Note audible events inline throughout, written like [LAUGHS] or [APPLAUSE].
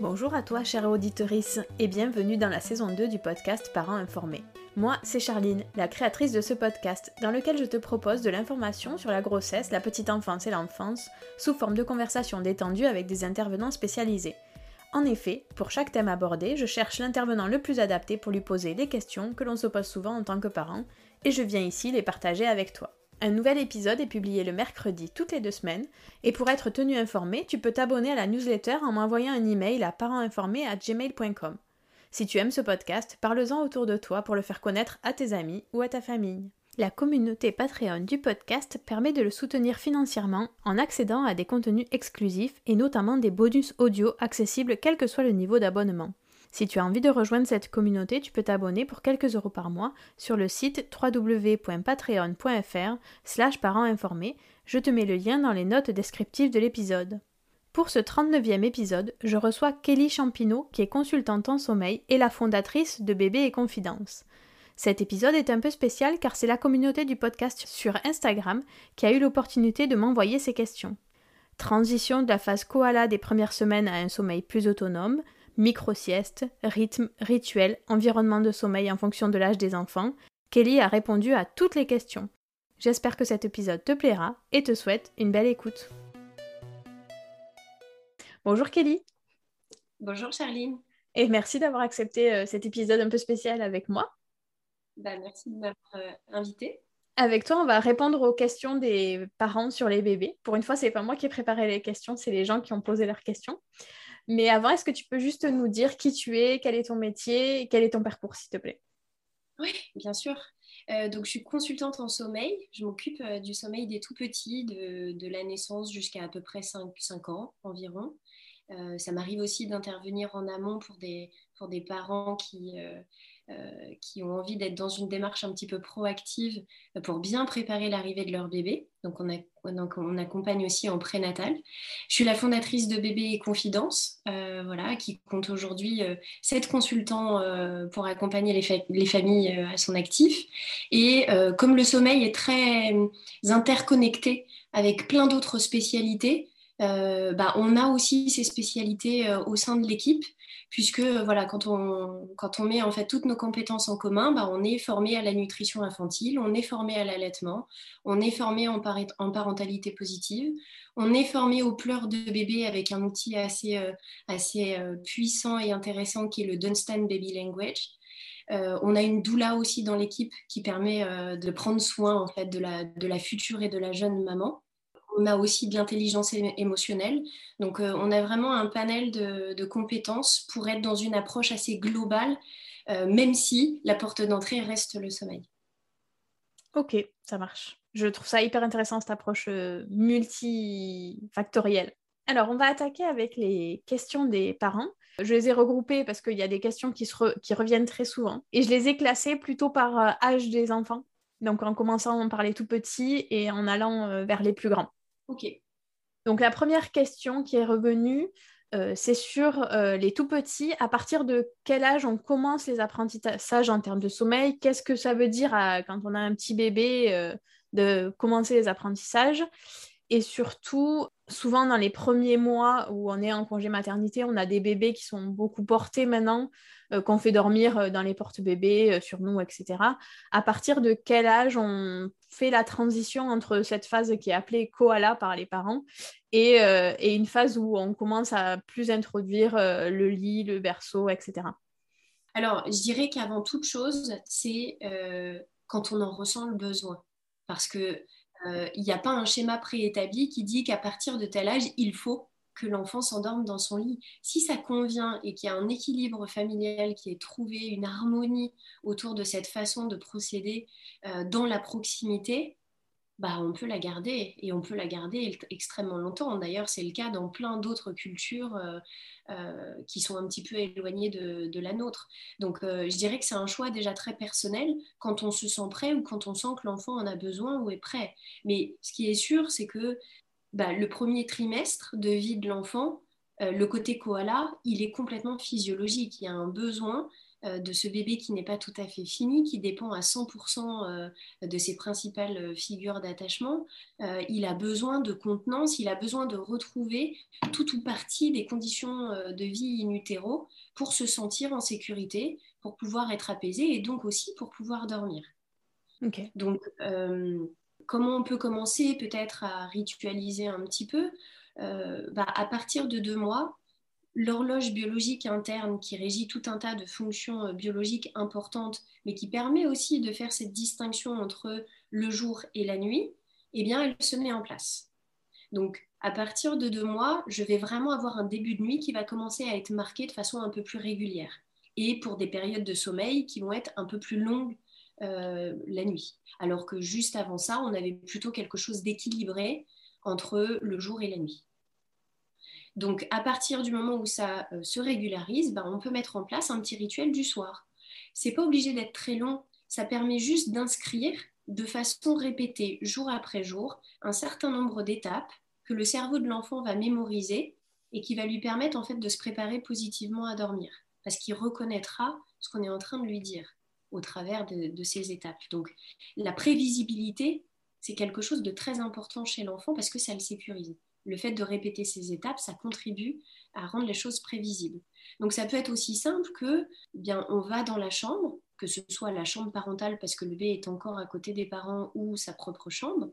Bonjour à toi, chère auditorice, et bienvenue dans la saison 2 du podcast Parents informés. Moi, c'est Charline, la créatrice de ce podcast, dans lequel je te propose de l'information sur la grossesse, la petite enfance et l'enfance, sous forme de conversations détendues avec des intervenants spécialisés. En effet, pour chaque thème abordé, je cherche l'intervenant le plus adapté pour lui poser les questions que l'on se pose souvent en tant que parent, et je viens ici les partager avec toi. Un nouvel épisode est publié le mercredi toutes les deux semaines, et pour être tenu informé, tu peux t'abonner à la newsletter en m'envoyant un email à parentinformé@gmail.com. Si tu aimes ce podcast, parle-en autour de toi pour le faire connaître à tes amis ou à ta famille. La communauté Patreon du podcast permet de le soutenir financièrement en accédant à des contenus exclusifs et notamment des bonus audio accessibles quel que soit le niveau d'abonnement. Si tu as envie de rejoindre cette communauté, tu peux t'abonner pour quelques euros par mois sur le site www.patreon.fr slash parents Je te mets le lien dans les notes descriptives de l'épisode. Pour ce 39e épisode, je reçois Kelly Champineau, qui est consultante en sommeil et la fondatrice de Bébé et Confidence. Cet épisode est un peu spécial car c'est la communauté du podcast sur Instagram qui a eu l'opportunité de m'envoyer ses questions. Transition de la phase koala des premières semaines à un sommeil plus autonome, micro-sieste, rythme, rituel, environnement de sommeil en fonction de l'âge des enfants, Kelly a répondu à toutes les questions. J'espère que cet épisode te plaira et te souhaite une belle écoute. Bonjour Kelly. Bonjour Charline. Et merci d'avoir accepté euh, cet épisode un peu spécial avec moi. Bah, merci de m'avoir euh, invité. Avec toi, on va répondre aux questions des parents sur les bébés. Pour une fois, c'est pas moi qui ai préparé les questions, c'est les gens qui ont posé leurs questions. Mais avant, est-ce que tu peux juste nous dire qui tu es, quel est ton métier, quel est ton parcours, s'il te plaît? Oui, bien sûr. Euh, donc, je suis consultante en sommeil. Je m'occupe euh, du sommeil des tout petits, de, la naissance jusqu'à à peu près 5, 5 ans environ. Euh, ça m'arrive aussi d'intervenir en amont pour des, pour des parents qui, qui ont envie d'être dans une démarche un petit peu proactive pour bien préparer l'arrivée de leur bébé. Donc on, accompagne aussi en prénatal. Je suis la fondatrice de Bébé et Confidence, euh, voilà, qui compte aujourd'hui euh, sept consultants pour accompagner les familles à son actif. Et comme le sommeil est très interconnecté avec plein d'autres spécialités, bah, on a aussi ces spécialités au sein de l'équipe puisque voilà, quand on, quand on met en fait toutes nos compétences en commun, bah, on est formé à la nutrition infantile, on est formé à l'allaitement, on est formé en, en, parentalité positive, on est formé aux pleurs de bébé avec un outil assez, euh, assez euh, puissant et intéressant qui est le Dunstan Baby Language. Euh, on a une doula aussi dans l'équipe qui permet de prendre soin en fait de la, de la future et de la jeune maman on a aussi de l'intelligence émotionnelle. Donc, euh, on a vraiment un panel de, compétences pour être dans une approche assez globale, euh, même si la porte d'entrée reste le sommeil. Ok, ça marche. Je trouve ça hyper intéressant, cette approche euh, multifactorielle. Alors, on va attaquer avec les questions des parents. Je les ai regroupées parce qu'il y a des questions qui, qui reviennent très souvent. Et je les ai classées plutôt par âge des enfants. Donc en commençant par les tout petits et en allant vers les plus grands. Ok. Donc la première question qui est revenue, euh, c'est sur les tout petits. À partir de quel âge on commence les apprentissages en termes de sommeil? Qu'est-ce que ça veut dire quand on a un petit bébé de commencer les apprentissages? Et surtout, souvent dans les premiers mois où on est en congé maternité, on a des bébés qui sont beaucoup portés maintenant, euh, qu'on fait dormir euh, dans les portes-bébés, euh, sur nous, etc. À partir de quel âge on fait la transition entre cette phase qui est appelée koala par les parents et, une phase où on commence à plus introduire le lit, le berceau, etc. Alors, je dirais qu'avant toute chose, c'est quand on en ressent le besoin. Parce que euh, il n'y a pas un schéma préétabli qui dit qu'à partir de tel âge, il faut que l'enfant s'endorme dans son lit. Si ça convient et qu'il y a un équilibre familial qui est trouvé, une harmonie autour de cette façon de procéder euh, dans la proximité, bah, on peut la garder et on peut la garder extrêmement longtemps. D'ailleurs, c'est le cas dans plein d'autres cultures euh, euh, qui sont un petit peu éloignées de, la nôtre. Donc, je dirais que c'est un choix déjà très personnel quand on se sent prêt ou quand on sent que l'enfant en a besoin ou est prêt. Mais ce qui est sûr, c'est que bah, le premier trimestre de vie de l'enfant, le côté koala, il est complètement physiologique. Il y a un besoin euh, de ce bébé qui n'est pas tout à fait fini, qui dépend à 100% euh, de ses principales euh, figures d'attachement. il a besoin de contenance, il a besoin de retrouver tout ou partie des conditions de vie in utero pour se sentir en sécurité, pour pouvoir être apaisé et donc aussi pour pouvoir dormir. Donc, comment on peut commencer peut-être à ritualiser un petit peu bah, À partir de deux mois, l'horloge biologique interne qui régit tout un tas de fonctions euh, biologiques importantes, mais qui permet aussi de faire cette distinction entre le jour et la nuit, eh bien, elle se met en place. Donc, à partir de deux mois, je vais vraiment avoir un début de nuit qui va commencer à être marqué de façon un peu plus régulière et pour des périodes de sommeil qui vont être un peu plus longues euh, la nuit. Alors que juste avant ça, on avait plutôt quelque chose d'équilibré entre le jour et la nuit. Donc, à partir du moment où ça euh, se régularise, ben, on peut mettre en place un petit rituel du soir. C'est pas obligé d'être très long, ça permet juste d'inscrire de façon répétée, jour après jour, un certain nombre d'étapes que le cerveau de l'enfant va mémoriser et qui va lui permettre en fait de se préparer positivement à dormir, parce qu'il reconnaîtra ce qu'on est en train de lui dire au travers de, ces étapes. Donc, la prévisibilité, c'est quelque chose de très important chez l'enfant parce que ça le sécurise le fait de répéter ces étapes, ça contribue à rendre les choses prévisibles. Donc ça peut être aussi simple que, eh bien, on va dans la chambre, que ce soit la chambre parentale parce que le bébé est encore à côté des parents ou sa propre chambre.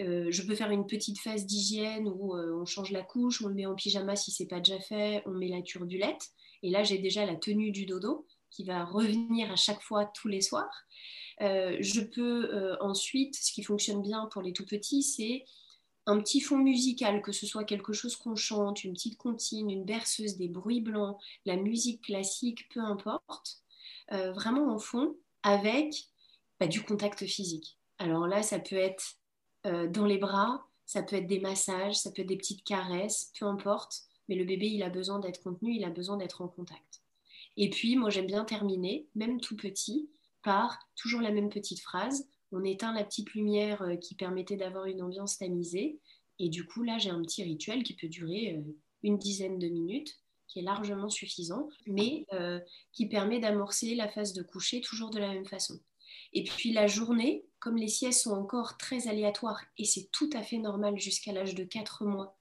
Euh, je peux faire une petite phase d'hygiène où euh, on change la couche, on le met en pyjama si c'est pas déjà fait, on met la turbulette. Et là, j'ai déjà la tenue du dodo qui va revenir à chaque fois tous les soirs. Euh, je peux ensuite, ce qui fonctionne bien pour les tout petits, c'est un petit fond musical, que ce soit quelque chose qu'on chante, une petite comptine, une berceuse, des bruits blancs, la musique classique, peu importe, euh, vraiment en fond avec bah, du contact physique. Alors là, ça peut être euh, dans les bras, ça peut être des massages, ça peut être des petites caresses, peu importe, mais le bébé, il a besoin d'être contenu, il a besoin d'être en contact. Et puis, moi, j'aime bien terminer, même tout petit, par toujours la même petite phrase on éteint la petite lumière euh, qui permettait d'avoir une ambiance tamisée. Et du coup, là, j'ai un petit rituel qui peut durer euh, une dizaine de minutes, qui est largement suffisant, mais euh, qui permet d'amorcer la phase de coucher toujours de la même façon. Et puis la journée, comme les siestes sont encore très aléatoires, et c'est tout à fait normal jusqu'à l'âge de 4 mois,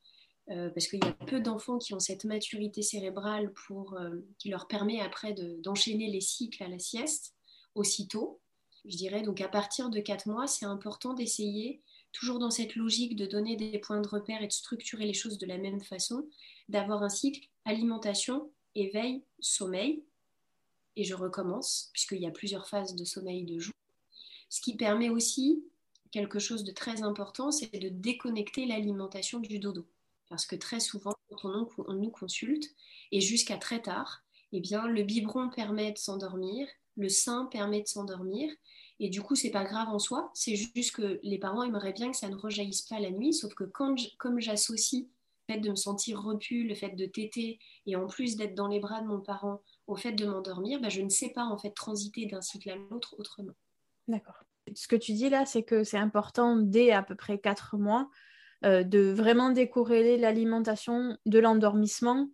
parce qu'il y a peu d'enfants qui ont cette maturité cérébrale pour, qui leur permet après d'enchaîner les cycles à la sieste aussitôt je dirais. Donc à partir de 4 mois, c'est important d'essayer, toujours dans cette logique de donner des points de repère et de structurer les choses de la même façon, d'avoir un cycle alimentation, éveil, sommeil. Et je recommence, puisqu'il y a plusieurs phases de sommeil de jour. Ce qui permet aussi quelque chose de très important, c'est de déconnecter l'alimentation du dodo. Parce que très souvent, quand on, nous consulte, et jusqu'à très tard, eh bien, le biberon permet de s'endormir, le sein permet de s'endormir, et du coup, c'est pas grave en soi, c'est juste que les parents aimeraient bien que ça ne rejaillisse pas la nuit, sauf que comme j'associe fait de me sentir repu, le fait de téter, et en plus d'être dans les bras de mon parent, au fait de m'endormir, bah, je ne sais pas en fait transiter d'un cycle à l'autre autrement. D'accord. Ce que tu dis là, c'est que c'est important dès à peu près 4 mois euh, de vraiment décorréler l'alimentation de l'endormissement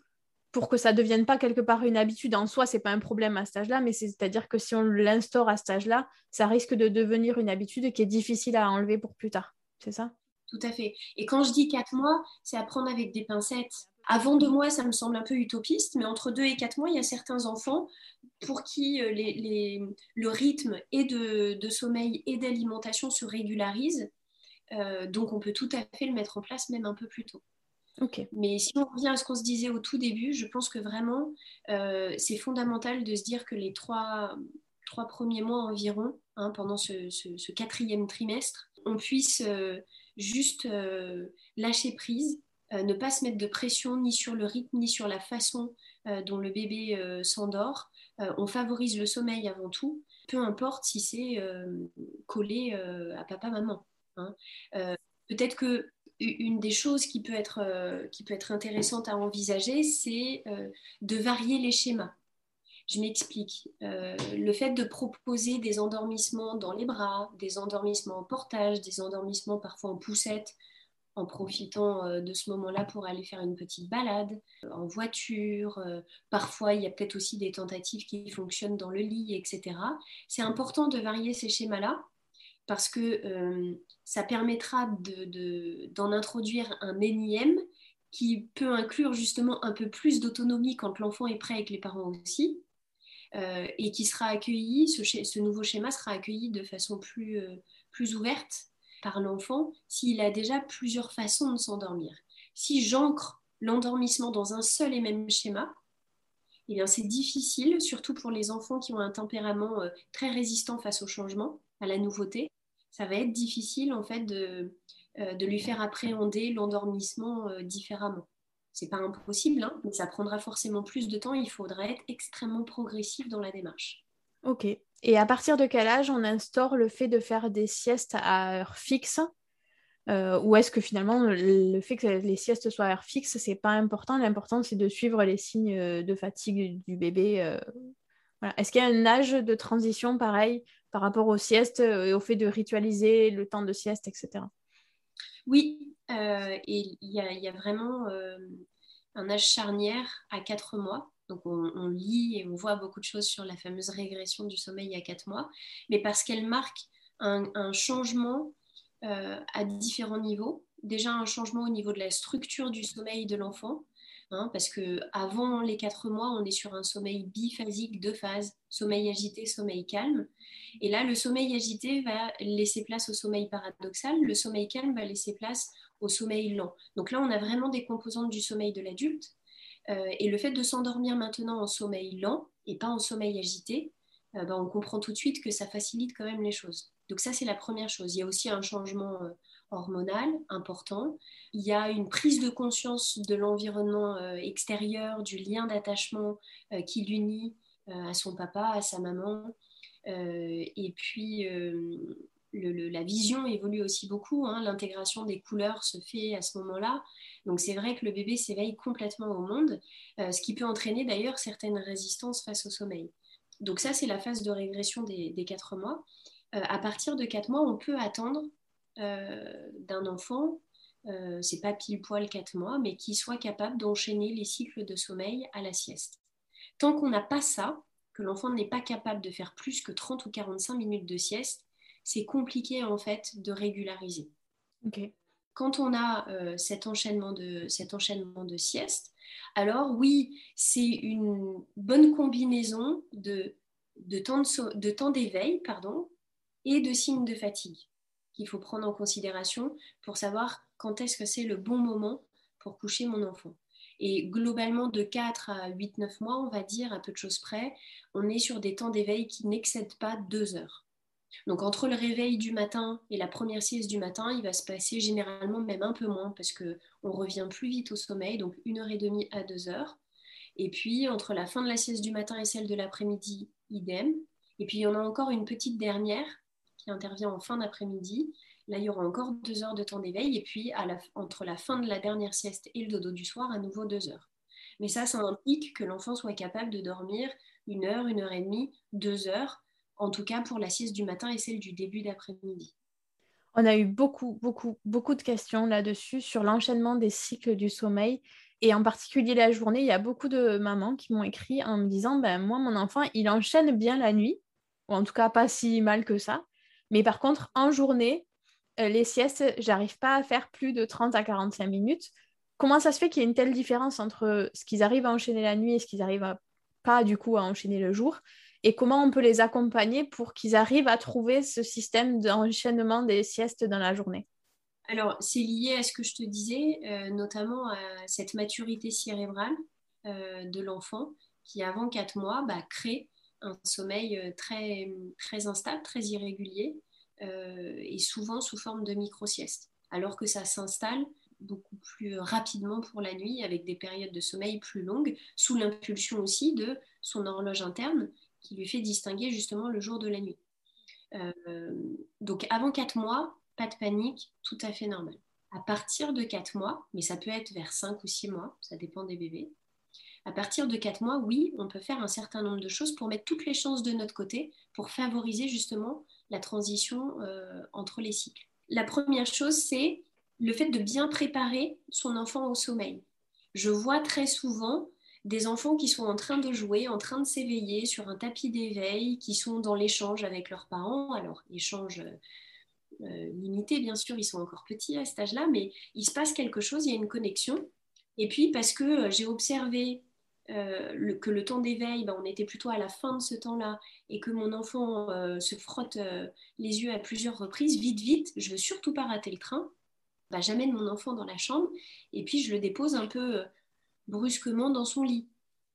pour que ça ne devienne pas quelque part une habitude. En soi, ce n'est pas un problème à cet âge-là, mais c'est-à-dire que si on l'instaure à cet âge-là, ça risque de devenir une habitude qui est difficile à enlever pour plus tard. C'est ça? Tout à fait. Et quand je dis 4 mois, c'est à prendre avec des pincettes. Avant deux mois, ça me semble un peu utopiste, mais entre deux et quatre mois, il y a certains enfants pour qui euh, le rythme et de, sommeil et d'alimentation se régularise. Euh, donc, on peut tout à fait le mettre en place même un peu plus tôt. Mais si on revient à ce qu'on se disait au tout début, je pense que vraiment, euh, c'est fondamental de se dire que les trois, premiers mois environ, hein, pendant ce, quatrième trimestre, on puisse juste lâcher prise euh, ne pas se mettre de pression ni sur le rythme ni sur la façon euh, dont le bébé euh, s'endort. on favorise le sommeil avant tout, peu importe si c'est collé à papa-maman. Hein. Peut-être que une des choses qui peut être, qui peut être intéressante à envisager, c'est de varier les schémas. Je m'explique. le fait de proposer des endormissements dans les bras, des endormissements en portage, des endormissements parfois en poussette, en profitant euh, de ce moment-là pour aller faire une petite balade euh, en voiture. Euh, parfois, il y a peut-être aussi des tentatives qui fonctionnent dans le lit, etc. C'est important de varier ces schémas-là parce que ça permettra d'en introduire un énième qui peut inclure justement un peu plus d'autonomie quand l'enfant est prêt avec les parents aussi. et qui sera accueilli, ce, nouveau schéma sera accueilli de façon plus, plus ouverte par l'enfant s'il a déjà plusieurs façons de s'endormir. Si j'ancre l'endormissement dans un seul et même schéma, eh bien c'est difficile, surtout pour les enfants qui ont un tempérament euh, très résistant face au changement, à la nouveauté. Ça va être difficile en fait de, euh, de lui faire appréhender l'endormissement euh, différemment. C'est pas impossible, hein, mais ça prendra forcément plus de temps. Il faudra être extrêmement progressif dans la démarche. Ok. Et à partir de quel âge on instaure le fait de faire des siestes à heure fixe euh, Ou est-ce que finalement le fait que les siestes soient à heure fixe, c'est pas important? L'important c'est de suivre les signes de fatigue du bébé. Est-ce qu'il y a un âge de transition pareil par rapport aux siestes et au fait de ritualiser le temps de sieste, etc. Oui, et il y, a vraiment un âge charnière à 4 mois donc on, lit et on voit beaucoup de choses sur la fameuse régression du sommeil a 4 mois, mais parce qu'elle marque un, changement euh, à différents niveaux. Déjà un changement au niveau de la structure du sommeil de l'enfant, hein, parce que avant les 4 mois, on est sur un sommeil biphasique, deux phases, sommeil agité, sommeil calme. Et là, le sommeil agité va laisser place au sommeil paradoxal, le sommeil calme va laisser place au sommeil lent. Donc là, on a vraiment des composantes du sommeil de l'adulte euh, et le fait de s'endormir maintenant en sommeil lent et pas en sommeil agité, euh, ben, on comprend tout de suite que ça facilite quand même les choses. Donc ça, c'est la première chose. Il y a aussi un changement euh, hormonal important. Il y a une prise de conscience de l'environnement extérieur, du lien d'attachement qui l'unit à son papa, à sa maman. et puis, la vision évolue aussi beaucoup. Hein. L'intégration des couleurs se fait à ce moment-là. Donc c'est vrai que le bébé s'éveille complètement au monde, euh, ce qui peut entraîner d'ailleurs certaines résistances face au sommeil. Donc ça, c'est la phase de régression des, quatre 4 mois. Euh, à partir de 4 mois, on peut attendre euh, d'un enfant, c'est pas pile poil 4 mois, mais qui soit capable d'enchaîner les cycles de sommeil à la sieste. Tant qu'on n'a pas ça, que l'enfant n'est pas capable de faire plus que 30 ou 45 minutes de sieste, c'est compliqué en fait de régulariser. Quand on a euh, cet, enchaînement de, cet enchaînement de sieste, alors oui, c'est une bonne combinaison de, de temps d'éveil pardon, et de signes de fatigue qu'il faut prendre en considération pour savoir quand est-ce que c'est le bon moment pour coucher mon enfant. Et globalement, de 4 à 8-9 mois, on va dire, à peu de choses près, on est sur des temps d'éveil qui n'excèdent pas 2 heures. Donc entre le réveil du matin et la première sieste du matin, il va se passer généralement même un peu moins parce que on revient plus vite au sommeil, donc une heure et demie à deux heures. Et puis entre la fin de la sieste du matin et celle de l'après-midi, idem. Et puis il y en a encore une petite dernière qui intervient en fin d'après-midi. Là, il y aura encore deux heures de temps d'éveil. Et puis, entre la fin de la dernière sieste et le dodo du soir, à nouveau deux heures. Mais ça, ça implique que l'enfant soit capable de dormir une heure, une heure et demie, deux heures, en tout cas pour la sieste du matin et celle du début d'après-midi. On a eu beaucoup, beaucoup, beaucoup de questions là-dessus sur l'enchaînement des cycles du sommeil. Et en particulier la journée, il y a beaucoup de mamans qui m'ont écrit en me disant ben, Moi, mon enfant, il enchaîne bien la nuit, ou en tout cas pas si mal que ça. Mais par contre, en journée, euh, les siestes, j'arrive pas à faire plus de 30 à 45 minutes. Comment ça se fait qu'il y ait une telle différence entre ce qu'ils arrivent à enchaîner la nuit et ce qu'ils arrivent pas du coup à enchaîner le jour? Et comment on peut les accompagner pour qu'ils arrivent à trouver ce système d'enchaînement des siestes dans la journée? Alors, c'est lié à ce que je te disais, euh, notamment à cette maturité cérébrale euh, de l'enfant qui, avant 4 mois, bah, crée un sommeil euh, très, très instable, très irrégulier et souvent sous forme de micro-sieste, alors que ça s'installe beaucoup plus rapidement pour la nuit avec des périodes de sommeil plus longues, sous l'impulsion aussi de son horloge interne qui lui fait distinguer justement le jour de la nuit. Euh, donc avant 4 mois, pas de panique, tout à fait normal. À partir de 4 mois, mais ça peut être vers 5 ou 6 mois, ça dépend des bébés. À partir de 4 mois, oui, on peut faire un certain nombre de choses pour mettre toutes les chances de notre côté pour favoriser justement la transition euh, entre les cycles. La première chose, c'est le fait de bien préparer son enfant au sommeil. Je vois très souvent des enfants qui sont en train de jouer, en train de s'éveiller sur un tapis d'éveil, qui sont dans l'échange avec leurs parents. Alors, échange euh, limité, bien sûr, ils sont encore petits à cet âge-là, mais il se passe quelque chose, il y a une connexion. Et puis, parce que euh, j'ai observé euh, que le temps d'éveil, ben, on était plutôt à la fin de ce temps-là, et que mon enfant se frotte les yeux à plusieurs reprises, vite, vite, je veux surtout pas rater le train. Ben, J'amène mon enfant dans la chambre, et puis je le dépose un peu brusquement dans son lit.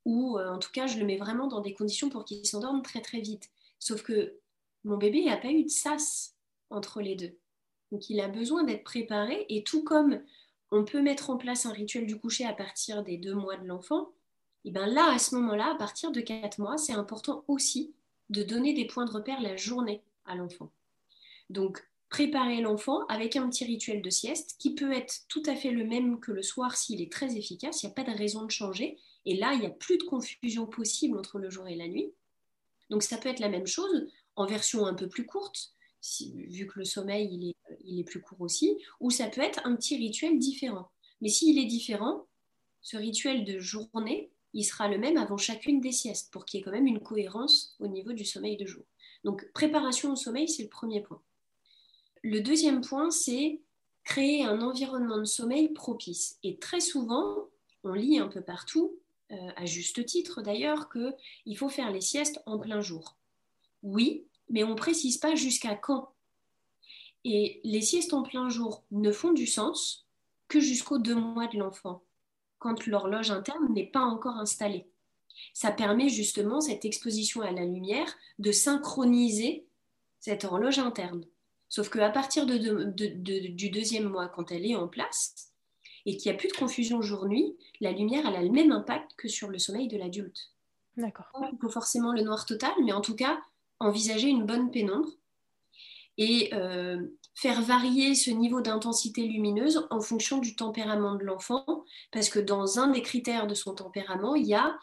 Ou euh, en tout cas, je le mets vraiment dans des conditions pour qu'il s'endorme très très vite. Sauf que mon bébé n'a pas eu de sas entre les deux. Donc il a besoin d'être préparé. Et tout comme on peut mettre en place un rituel du coucher à partir des deux mois de l'enfant, et bien là, à ce moment-là, à partir de quatre mois, c'est important aussi de donner des points de repère la journée à l'enfant. Donc, préparer l'enfant avec un petit rituel de sieste qui peut être tout à fait le même que le soir s'il est très efficace, il n'y a pas de raison de changer. Et là, il n'y a plus de confusion possible entre le jour et la nuit. Donc ça peut être la même chose en version un peu plus courte, vu que le sommeil il est, il est plus court aussi, ou ça peut être un petit rituel différent. Mais s'il est différent, ce rituel de journée, il sera le même avant chacune des siestes, pour qu'il y ait quand même une cohérence au niveau du sommeil de jour. Donc préparation au sommeil, c'est le premier point. Le deuxième point, c'est créer un environnement de sommeil propice. Et très souvent, on lit un peu partout, euh, à juste titre d'ailleurs, qu'il faut faire les siestes en plein jour. Oui, mais on ne précise pas jusqu'à quand. Et les siestes en plein jour ne font du sens que jusqu'aux deux mois de l'enfant, quand l'horloge interne n'est pas encore installée. Ça permet justement cette exposition à la lumière de synchroniser cette horloge interne. Sauf qu'à partir du deuxième mois, quand elle est en place, et qu'il n'y a plus de confusion jour-nuit, la lumière, elle a le même impact que sur le sommeil de l'adulte. D'accord. Pas forcément le noir total, mais en tout cas, envisager une bonne pénombre et euh, faire varier ce niveau d'intensité lumineuse en fonction du tempérament de l'enfant, parce que dans un des critères de son tempérament, il y a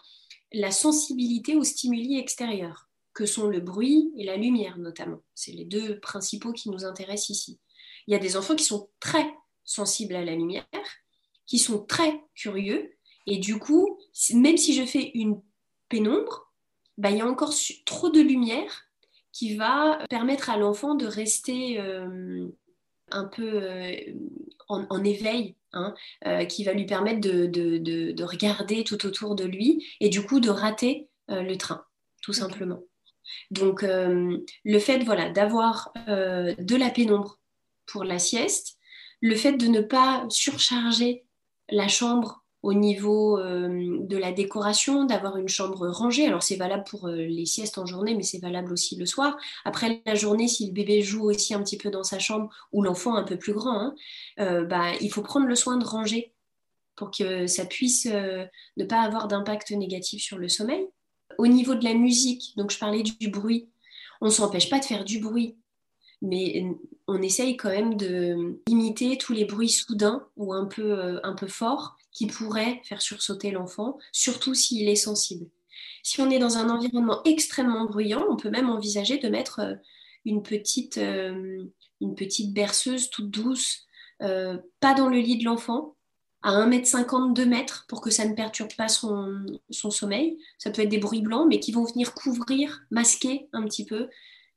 la sensibilité aux stimuli extérieurs que sont le bruit et la lumière notamment. C'est les deux principaux qui nous intéressent ici. Il y a des enfants qui sont très sensibles à la lumière, qui sont très curieux, et du coup, même si je fais une pénombre, bah, il y a encore trop de lumière qui va permettre à l'enfant de rester euh, un peu euh, en, éveil, hein, euh, qui va lui permettre de, regarder tout autour de lui et du coup de rater le train, tout simplement. Donc, le fait voilà, d'avoir de la pénombre pour la sieste, le fait de ne pas surcharger la chambre au niveau euh, de la décoration, d'avoir une chambre rangée. Alors c'est valable pour les siestes en journée, mais c'est valable aussi le soir. Après la journée, si le bébé joue aussi un petit peu dans sa chambre ou l'enfant un peu plus grand, hein, bah, il faut prendre le soin de ranger pour que ça puisse ne pas avoir d'impact négatif sur le sommeil. Au niveau de la musique, donc je parlais du bruit, on ne s'empêche pas de faire du bruit. mais on essaye quand même de limiter tous les bruits soudains ou un peu, euh, un peu forts qui pourraient faire sursauter l'enfant, surtout s'il est sensible. Si on est dans un environnement extrêmement bruyant, on peut même envisager de mettre euh, une petite, euh, une petite berceuse toute douce, pas dans le lit de l'enfant, à 1m50, 2 mètres, pour que ça ne perturbe pas son, sommeil. Ça peut être des bruits blancs, mais qui vont venir couvrir, masquer un petit peu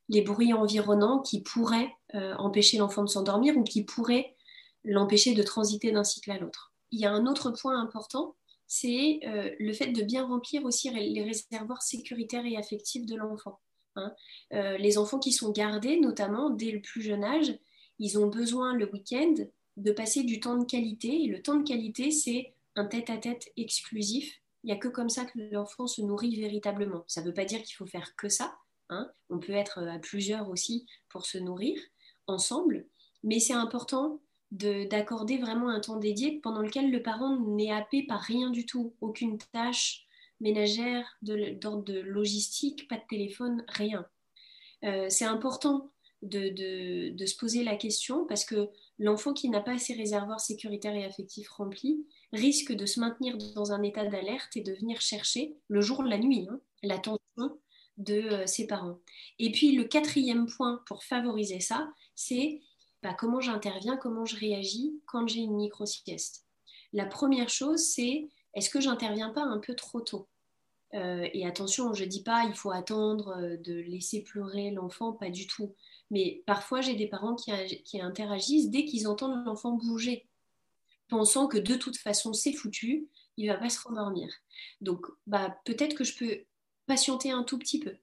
les bruits environnants qui pourraient euh, empêcher l'enfant de s'endormir ou qui pourraient l'empêcher de transiter d'un cycle à l'autre. Il y a un autre point important, c'est euh, le fait de bien remplir aussi les réservoirs sécuritaires et affectifs de l'enfant. Hein. Euh, les enfants qui sont gardés, notamment dès le plus jeune âge, ils ont besoin le week-end de passer du temps de qualité. Et le temps de qualité, c'est un tête-à-tête exclusif. Il n'y a que comme ça que l'enfant se nourrit véritablement. Ça ne veut pas dire qu'il faut faire que ça, Hein. On peut être à plusieurs aussi pour se nourrir ensemble, mais c'est important d'accorder vraiment un temps dédié pendant lequel le parent n'est happé par rien du tout, aucune tâche ménagère, d'ordre de, logistique, pas de téléphone, rien. Euh, c'est important de, de, se poser la question parce que l'enfant qui n'a pas ses réservoirs sécuritaires et affectifs remplis risque de se maintenir dans un état d'alerte et de venir chercher le jour, la nuit, hein, l'attention de euh, ses parents. Et puis le quatrième point pour favoriser ça, c'est bah, comment j'interviens, comment je réagis quand j'ai une micro-sieste? La première chose, c'est est-ce que j'interviens pas un peu trop tôt? Euh, Et attention, je ne dis pas il faut attendre euh, de laisser pleurer l'enfant, pas du tout. Mais parfois, j'ai des parents qui, interagissent dès qu'ils entendent l'enfant bouger, pensant que de toute façon, c'est foutu, il va pas se rendormir. Donc, bah, peut-être que je peux patienter un tout petit peu.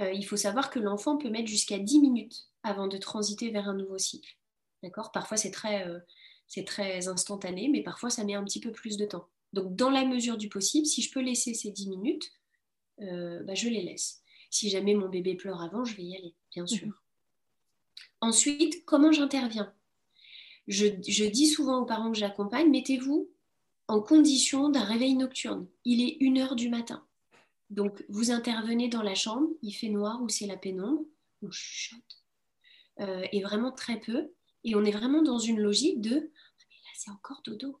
Euh, il faut savoir que l'enfant peut mettre jusqu'à 10 minutes avant de transiter vers un nouveau cycle. D'accord? Parfois, c'est très, euh, c'est très instantané, mais parfois, ça met un petit peu plus de temps. Donc, dans la mesure du possible, si je peux laisser ces 10 minutes, euh, bah, je les laisse. Si jamais mon bébé pleure avant, je vais y aller, bien sûr. Mhm. Ensuite, comment j'interviens? Je, je dis souvent aux parents que j'accompagne, mettez-vous en condition d'un réveil nocturne. Il est 1h du matin. Donc, vous intervenez dans la chambre, il fait noir ou c'est la pénombre, on chuchote, euh, et vraiment très peu. Et on est vraiment dans une logique de, ah, mais là, c'est encore dodo.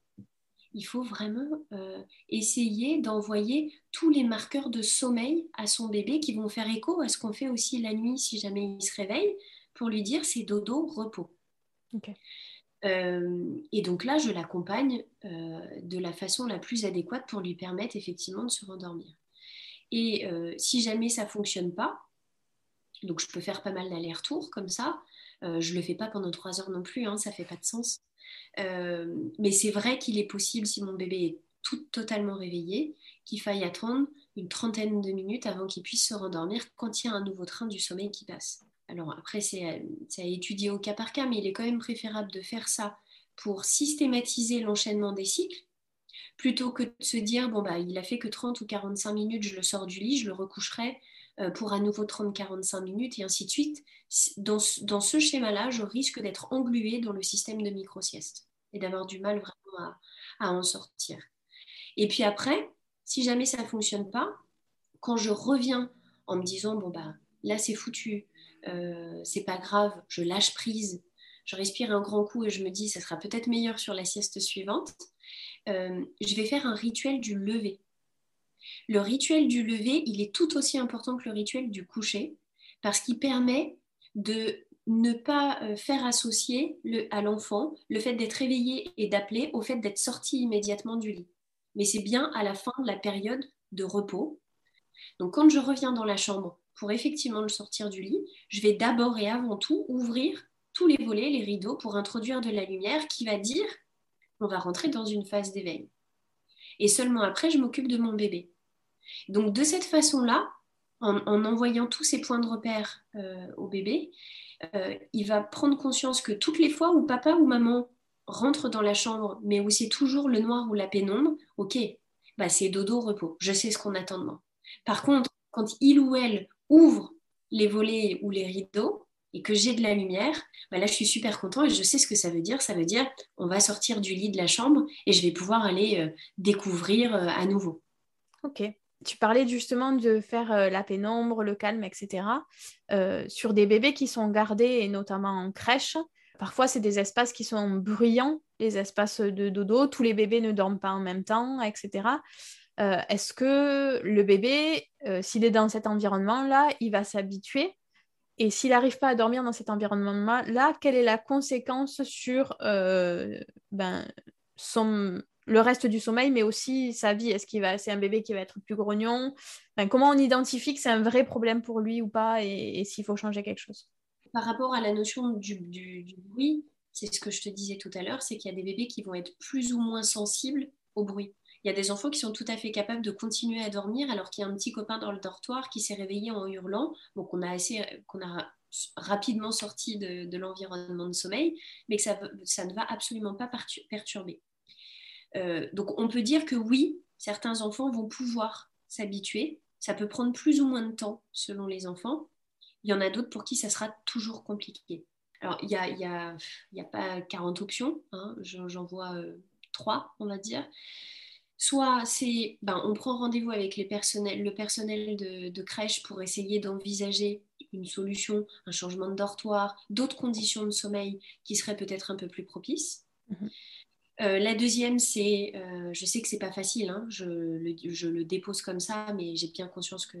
Il faut vraiment euh, essayer d'envoyer tous les marqueurs de sommeil à son bébé qui vont faire écho à ce qu'on fait aussi la nuit si jamais il se réveille, pour lui dire c'est dodo, repos. Euh, et donc là, je l'accompagne de la façon la plus adéquate pour lui permettre effectivement de se rendormir. Et euh, si jamais ça ne fonctionne pas, donc je peux faire pas mal d'allers-retours comme ça, euh, je ne le fais pas pendant trois heures non plus, hein, ça ne fait pas de sens. Euh, mais c'est vrai qu'il est possible, si mon bébé est tout, totalement réveillé, qu'il faille attendre une trentaine de minutes avant qu'il puisse se rendormir quand il y a un nouveau train du sommeil qui passe. Alors après, c'est à étudier au cas par cas, mais il est quand même préférable de faire ça pour systématiser l'enchaînement des cycles plutôt que de se dire, bon, bah, il a fait que 30 ou 45 minutes, je le sors du lit, je le recoucherai pour à nouveau 30-45 minutes, et ainsi de suite. Dans, ce schéma-là, je risque d'être englué dans le système de micro-sieste et d'avoir du mal vraiment à, en sortir. Et puis après, si jamais ça ne fonctionne pas, quand je reviens en me disant, bon, bah, là, c'est foutu, euh, c'est pas grave, je lâche prise, je respire un grand coup et je me dis, ça sera peut-être meilleur sur la sieste suivante. Euh, je vais faire un rituel du lever. Le rituel du lever, il est tout aussi important que le rituel du coucher parce qu'il permet de ne pas euh, faire associer à l'enfant le fait d'être réveillé et d'appeler au fait d'être sorti immédiatement du lit. Mais c'est bien à la fin de la période de repos. Donc quand je reviens dans la chambre pour effectivement le sortir du lit, je vais d'abord et avant tout ouvrir tous les volets, les rideaux pour introduire de la lumière qui va dire on va rentrer dans une phase d'éveil. Et seulement après, je m'occupe de mon bébé. Donc de cette façon-là, en, envoyant tous ces points de repère euh, au bébé, euh, il va prendre conscience que toutes les fois où papa ou maman rentre dans la chambre, mais où c'est toujours le noir ou la pénombre, ok, bah c'est dodo repos, je sais ce qu'on attend de moi. Par contre, quand il ou elle ouvre les volets ou les rideaux, et que j'ai de la lumière, bah là je suis super content et je sais ce que ça veut dire. Ça veut dire on va sortir du lit de la chambre et je vais pouvoir aller euh, découvrir à nouveau. Ok. Tu parlais justement de faire la pénombre, le calme, etc. sur des bébés qui sont gardés, et notamment en crèche, parfois c'est des espaces qui sont bruyants, les espaces de dodo, tous les bébés ne dorment pas en même temps, etc. Est-ce que le bébé, s'il est dans cet environnement-là, il va s'habituer? Et s'il n'arrive pas à dormir dans cet environnement-là, quelle est la conséquence sur ben, son, le reste du sommeil, mais aussi sa vie. Est-ce qu'il va, c'est un bébé qui va être plus grognon? Comment on identifie que c'est un vrai problème pour lui ou pas et, s'il faut changer quelque chose? Par rapport à la notion du, bruit, c'est ce que je te disais tout à l'heure, c'est qu'il y a des bébés qui vont être plus ou moins sensibles au bruit. Il y a des enfants qui sont tout à fait capables de continuer à dormir alors qu'il y a un petit copain dans le dortoir qui s'est réveillé en hurlant, donc on a, assez, qu'on a rapidement sorti de, l'environnement de sommeil, mais que ça, ça ne va absolument pas perturber. Euh, donc on peut dire que oui, certains enfants vont pouvoir s'habituer. Ça peut prendre plus ou moins de temps selon les enfants. Il y en a d'autres pour qui ça sera toujours compliqué. Alors, il n'y a, y a, a, pas 40 options, hein. j'en vois euh, trois, on va dire. Soit c'est, ben, on prend rendez-vous avec les personnels, le personnel de, crèche pour essayer d'envisager une solution, un changement de dortoir, d'autres conditions de sommeil qui seraient peut-être un peu plus propices. Mhm. Euh, la deuxième, c'est, euh, je sais que c'est pas facile, hein, je, le, dépose comme ça, mais j'ai bien conscience que,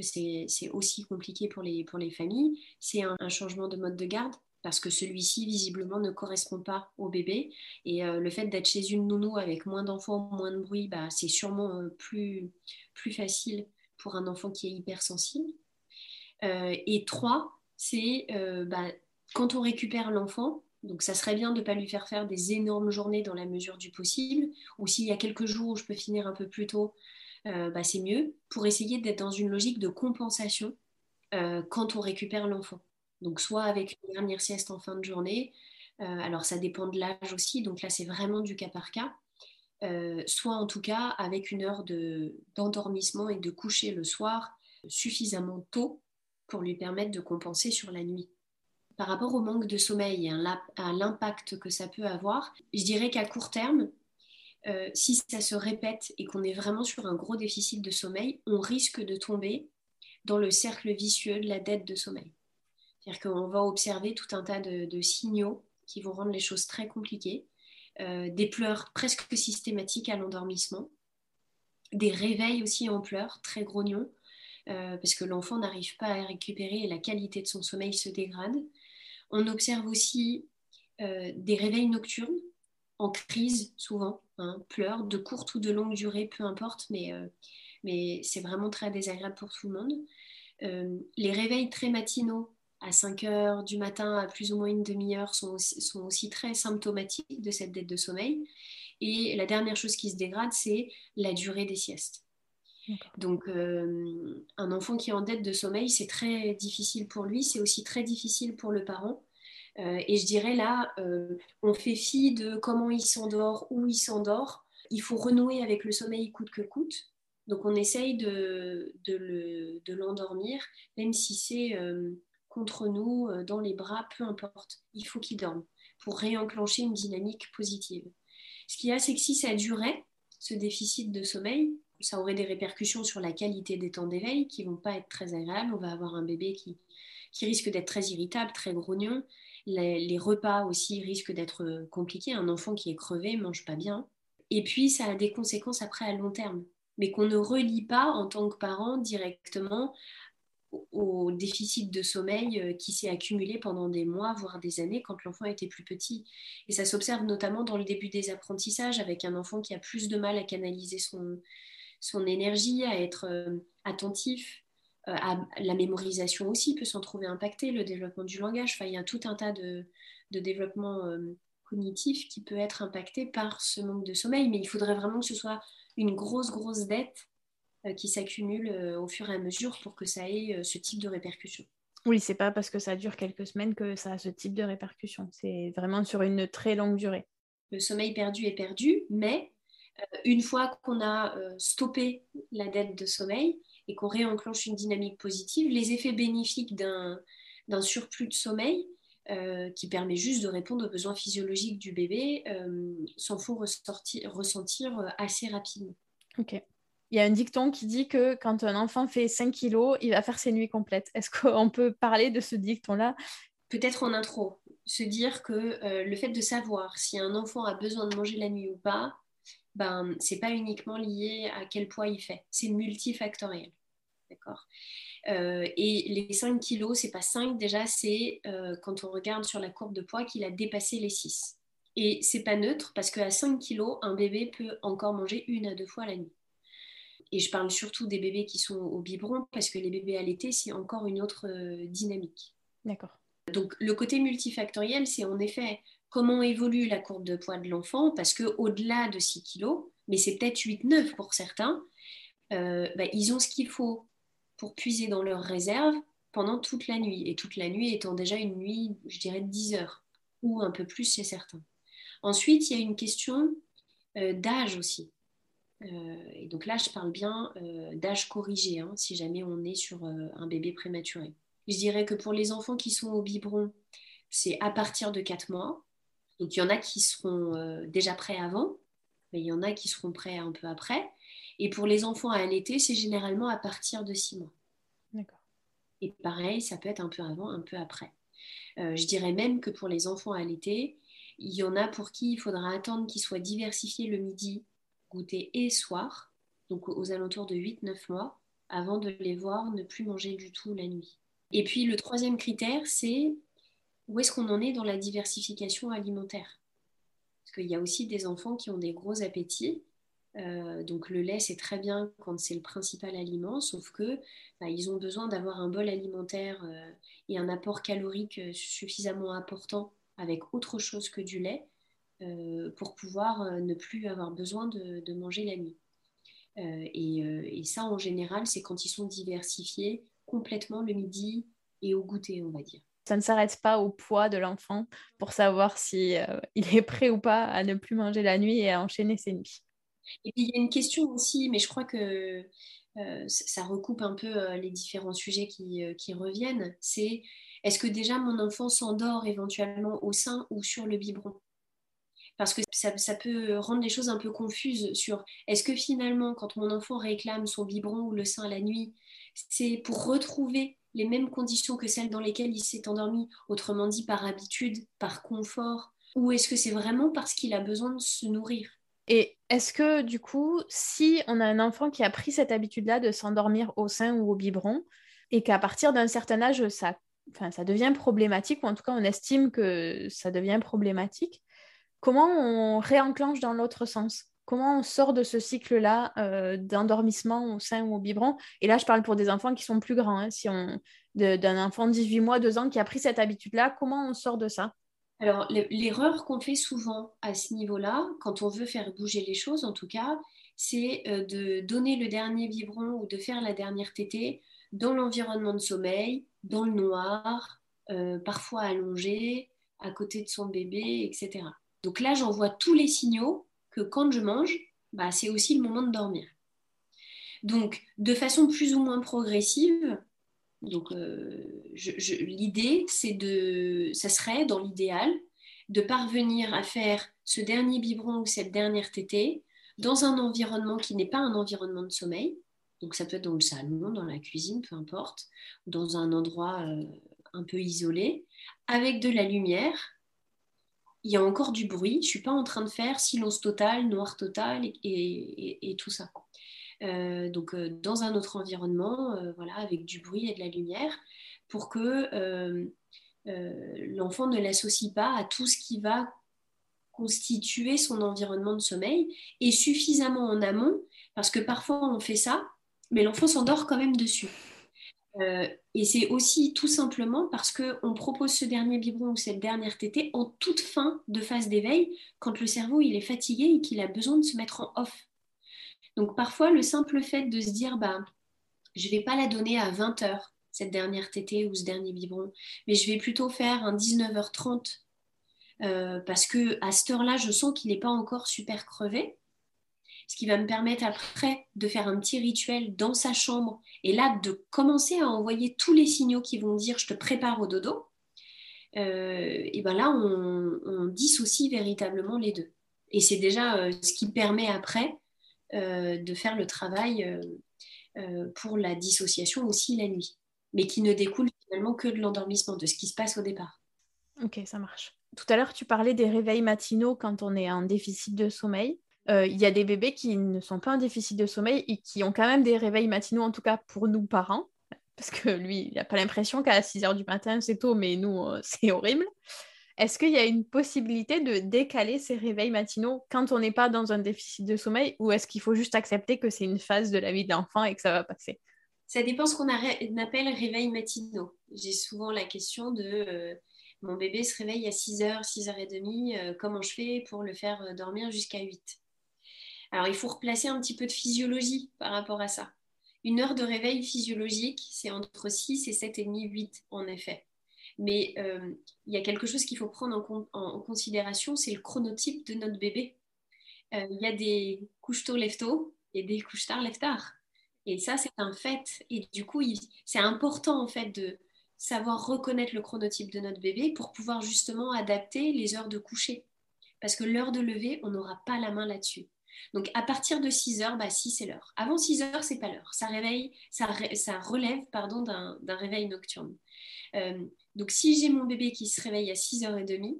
c'est, aussi compliqué pour les, familles. C'est un, changement de mode de garde parce que celui-ci, visiblement, ne correspond pas au bébé. Et euh, le fait d'être chez une nounou avec moins d'enfants, moins de bruit, bah, c'est sûrement plus, facile pour un enfant qui est hypersensible. et trois, c'est bah, quand on récupère l'enfant, donc ça serait bien de ne pas lui faire faire des énormes journées dans la mesure du possible. Ou s'il y a quelques jours où je peux finir un peu plus tôt, euh, bah, c'est mieux pour essayer d'être dans une logique de compensation euh, quand on récupère l'enfant. Donc soit avec une dernière sieste en fin de journée, euh, alors ça dépend de l'âge aussi, donc là c'est vraiment du cas par cas, soit en tout cas avec une heure d'endormissement et de coucher le soir suffisamment tôt pour lui permettre de compenser sur la nuit par rapport au manque de sommeil et à l'impact que ça peut avoir, je dirais qu'à court terme, euh, si ça se répète et qu'on est vraiment sur un gros déficit de sommeil, on risque de tomber dans le cercle vicieux de la dette de sommeil. C'est-à-dire qu'on va observer tout un tas de, signaux qui vont rendre les choses très compliquées, euh, des pleurs presque systématiques à l'endormissement, des réveils aussi en pleurs, très grognons, euh, parce que l'enfant n'arrive pas à récupérer et la qualité de son sommeil se dégrade. On observe aussi euh, des réveils nocturnes en crise souvent, hein, pleurs de courte ou de longue durée, peu importe, mais, euh, mais c'est vraiment très désagréable pour tout le monde. Euh, les réveils très matinaux à 5 heures du matin à plus ou moins une demi-heure sont aussi, très symptomatiques de cette dette de sommeil. Et la dernière chose qui se dégrade, c'est la durée des siestes. Donc, euh, un enfant qui est en dette de sommeil, c'est très difficile pour lui, c'est aussi très difficile pour le parent. Euh, et je dirais là, euh, on fait fi de comment il s'endort, où il s'endort. Il faut renouer avec le sommeil coûte que coûte. Donc, on essaye de, de l'endormir, même si c'est contre nous, dans les bras, peu importe. Il faut qu'il dorme pour réenclencher une dynamique positive. Ce qui est c'est que si ça durait, ce déficit de sommeil, ça aurait des répercussions sur la qualité des temps d'éveil qui vont pas être très agréables. On va avoir un bébé qui, qui risque d'être très irritable, très grognon. Les, repas aussi risquent d'être compliqués. Un enfant qui est crevé mange pas bien. Et puis, ça a des conséquences après à long terme, mais qu'on ne relie pas en tant que parent directement au déficit de sommeil euh, qui s'est accumulé pendant des mois, voire des années quand l'enfant était plus petit. Et ça s'observe notamment dans le début des apprentissages avec un enfant qui a plus de mal à canaliser son, son énergie, à être euh, attentif. Euh, à la mémorisation aussi peut s'en trouver impacté, le développement du langage. Enfin, il y a tout un tas de, développement euh, cognitif qui peut être impacté par ce manque de sommeil, mais il faudrait vraiment que ce soit une grosse, grosse dette qui s'accumule au fur et à mesure pour que ça ait ce type de répercussions. Oui, c'est pas parce que ça dure quelques semaines que ça a ce type de répercussions. C'est vraiment sur une très longue durée. Le sommeil perdu est perdu, mais une fois qu'on a euh, stoppé la dette de sommeil et qu'on réenclenche une dynamique positive, les effets bénéfiques d'un surplus de sommeil euh, qui permet juste de répondre aux besoins physiologiques du bébé s'en font ressentir assez rapidement. Ok. il y a un dicton qui dit que quand un enfant fait 5 kilos, il va faire ses nuits complètes. Est-ce qu'on peut parler de ce dicton-là? Peut-être en intro, se dire que euh, le fait de savoir si un enfant a besoin de manger la nuit ou pas, ben, c'est pas uniquement lié à quel poids il fait, c'est multifactoriel. D'accord? Euh, Et les 5 kilos, c'est pas 5 déjà, c'est euh, quand on regarde sur la courbe de poids qu'il a dépassé les 6. Et c'est pas neutre parce qu'à 5 kilos, un bébé peut encore manger une à deux fois la nuit. Et je parle surtout des bébés qui sont au biberon parce que les bébés allaités, c'est encore une autre euh, dynamique. D'accord. Donc le côté multifactoriel, c'est en effet comment évolue la courbe de poids de l'enfant parce qu'au-delà de 6 kilos, mais c'est peut-être 8-9 pour certains, euh, bah, ils ont ce qu'il faut pour puiser dans leurs réserves pendant toute la nuit. Et toute la nuit étant déjà une nuit, je dirais, de 10 heures ou un peu plus chez certains. Ensuite, il y a une question euh, d'âge aussi. Euh, et donc là, je parle bien d'âge corrigé, hein, si jamais on est sur un bébé prématuré. Je dirais que pour les enfants qui sont au biberon, c'est à partir de 4 mois. Donc il y en a qui seront déjà prêts avant, mais il y en a qui seront prêts un peu après. Et pour les enfants à allaiter, c'est généralement à partir de 6 mois. D'accord. Et pareil, ça peut être un peu avant, un peu après. je dirais même que pour les enfants à allaiter, il y en a pour qui il faudra attendre qu'ils soient diversifiés le midi, goûter et soir, donc aux alentours de 8-9 mois, avant de les voir ne plus manger du tout la nuit. Et puis le troisième critère, c'est où est-ce qu'on en est dans la diversification alimentaire? Parce qu'il y a aussi des enfants qui ont des gros appétits. Euh, donc le lait, c'est très bien quand c'est le principal aliment, sauf que bah, ils ont besoin d'avoir un bol alimentaire euh, et un apport calorique euh, suffisamment important avec autre chose que du lait pour pouvoir ne plus avoir besoin de, manger la nuit. Euh, et, ça, en général, c'est quand ils sont diversifiés complètement le midi et au goûter, on va dire. Ça ne s'arrête pas au poids de l'enfant pour savoir si [LAUGHS] il est prêt ou pas à ne plus manger la nuit et à enchaîner ses nuits. Et puis il y a une question aussi, mais je crois que ça recoupe un peu les différents sujets qui reviennent. C'est est-ce que déjà mon enfant s'endort éventuellement au sein ou sur le biberon? Parce que ça, peut rendre les choses un peu confuses sur est-ce que finalement, quand mon enfant réclame son biberon ou le sein la nuit, c'est pour retrouver les mêmes conditions que celles dans lesquelles il s'est endormi, autrement dit par habitude, par confort, ou est-ce que c'est vraiment parce qu'il a besoin de se nourrir? Et est-ce que du coup, si on a un enfant qui a pris cette habitude-là de s'endormir au sein ou au biberon, et qu'à partir d'un certain âge, ça devient problématique, ou en tout cas on estime que ça devient problématique, comment on réenclenche dans l'autre sens? Comment on sort de ce cycle-là euh, d'endormissement au sein ou au biberon? Et là, je parle pour des enfants qui sont plus grands. Hein. si on d'un enfant de 18 mois, 2 ans qui a pris cette habitude-là, comment on sort de ça? Alors, l'erreur qu'on fait souvent à ce niveau-là, quand on veut faire bouger les choses, en tout cas, c'est euh, de donner le dernier biberon ou de faire la dernière tétée dans l'environnement de sommeil, dans le noir, euh, parfois allongé, à côté de son bébé, etc. Donc là, j'envoie tous les signaux que quand je mange, bah, c'est aussi le moment de dormir. Donc, de façon plus ou moins progressive, donc euh, l'idée, c'est de, ça serait dans l'idéal de parvenir à faire ce dernier biberon ou cette dernière tétée dans un environnement qui n'est pas un environnement de sommeil, donc ça peut être dans le salon, dans la cuisine, peu importe, dans un endroit euh, un peu isolé, avec de la lumière. Il y a encore du bruit. Je ne suis pas en train de faire silence total, noir total et, tout ça. Euh, donc euh, dans un autre environnement, voilà, avec du bruit et de la lumière, pour que l'enfant ne l'associe pas à tout ce qui va constituer son environnement de sommeil et suffisamment en amont, parce que parfois on fait ça mais l'enfant s'endort quand même dessus. Euh, et c'est aussi tout simplement parce qu'on propose ce dernier biberon ou cette dernière tétée en toute fin de phase d'éveil, quand le cerveau il est fatigué et qu'il a besoin de se mettre en off. Donc parfois, le simple fait de se dire, bah, je ne vais pas la donner à 20h, cette dernière tétée ou ce dernier biberon, mais je vais plutôt faire un 19h30, euh, parce que à cette heure-là, je sens qu'il n'est pas encore super crevé ce qui va me permettre après de faire un petit rituel dans sa chambre et là de commencer à envoyer tous les signaux qui vont dire je te prépare au dodo. Euh, et ben là, on, dissocie véritablement les deux. Et c'est déjà euh, ce qui permet après de faire le travail pour la dissociation aussi la nuit, mais qui ne découle finalement que de l'endormissement, de ce qui se passe au départ. Ok, ça marche. Tout à l'heure, tu parlais des réveils matinaux quand on est en déficit de sommeil. Euh, il y a des bébés qui ne sont pas en déficit de sommeil et qui ont quand même des réveils matinaux, en tout cas pour nous parents, parce que lui, il n'a pas l'impression qu'à 6 heures du matin, c'est tôt, mais nous, euh, [LAUGHS] c'est horrible. Est-ce qu'il y a une possibilité de décaler ces réveils matinaux quand on n'est pas dans un déficit de sommeil ou est-ce qu'il faut juste accepter que c'est une phase de la vie de l'enfant et que ça va passer? Ça dépend ce qu'on appelle réveil matinaux. J'ai souvent la question de euh, mon bébé se réveille à 6h, 6h30, comment je fais pour le faire dormir jusqu'à 8 alors, il faut replacer un petit peu de physiologie par rapport à ça. Une heure de réveil physiologique, c'est entre 6 et 7,5, 8 en effet. Mais euh, il y a quelque chose qu'il faut prendre en, considération, c'est le chronotype de notre bébé. Euh, il y a des couches tôt, lève tôt et des couches tard, lève tard. Et ça, c'est un fait. Et du coup, c'est important en fait de savoir reconnaître le chronotype de notre bébé pour pouvoir justement adapter les heures de coucher. Parce que l'heure de lever, on n'aura pas la main là-dessus. Donc à partir de 6 heures, bah, si c'est l'heure. Avant 6 heures, c'est pas l'heure. Ça réveille, ça, ça relève pardon, d'un réveil nocturne. Euh, donc si j'ai mon bébé qui se réveille à 6h30,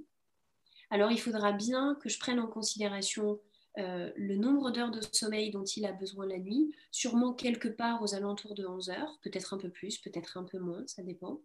alors il faudra bien que je prenne en considération euh, le nombre d'heures de sommeil dont il a besoin la nuit, sûrement quelque part aux alentours de 11 heures, peut-être un peu plus, peut-être un peu moins, ça dépend.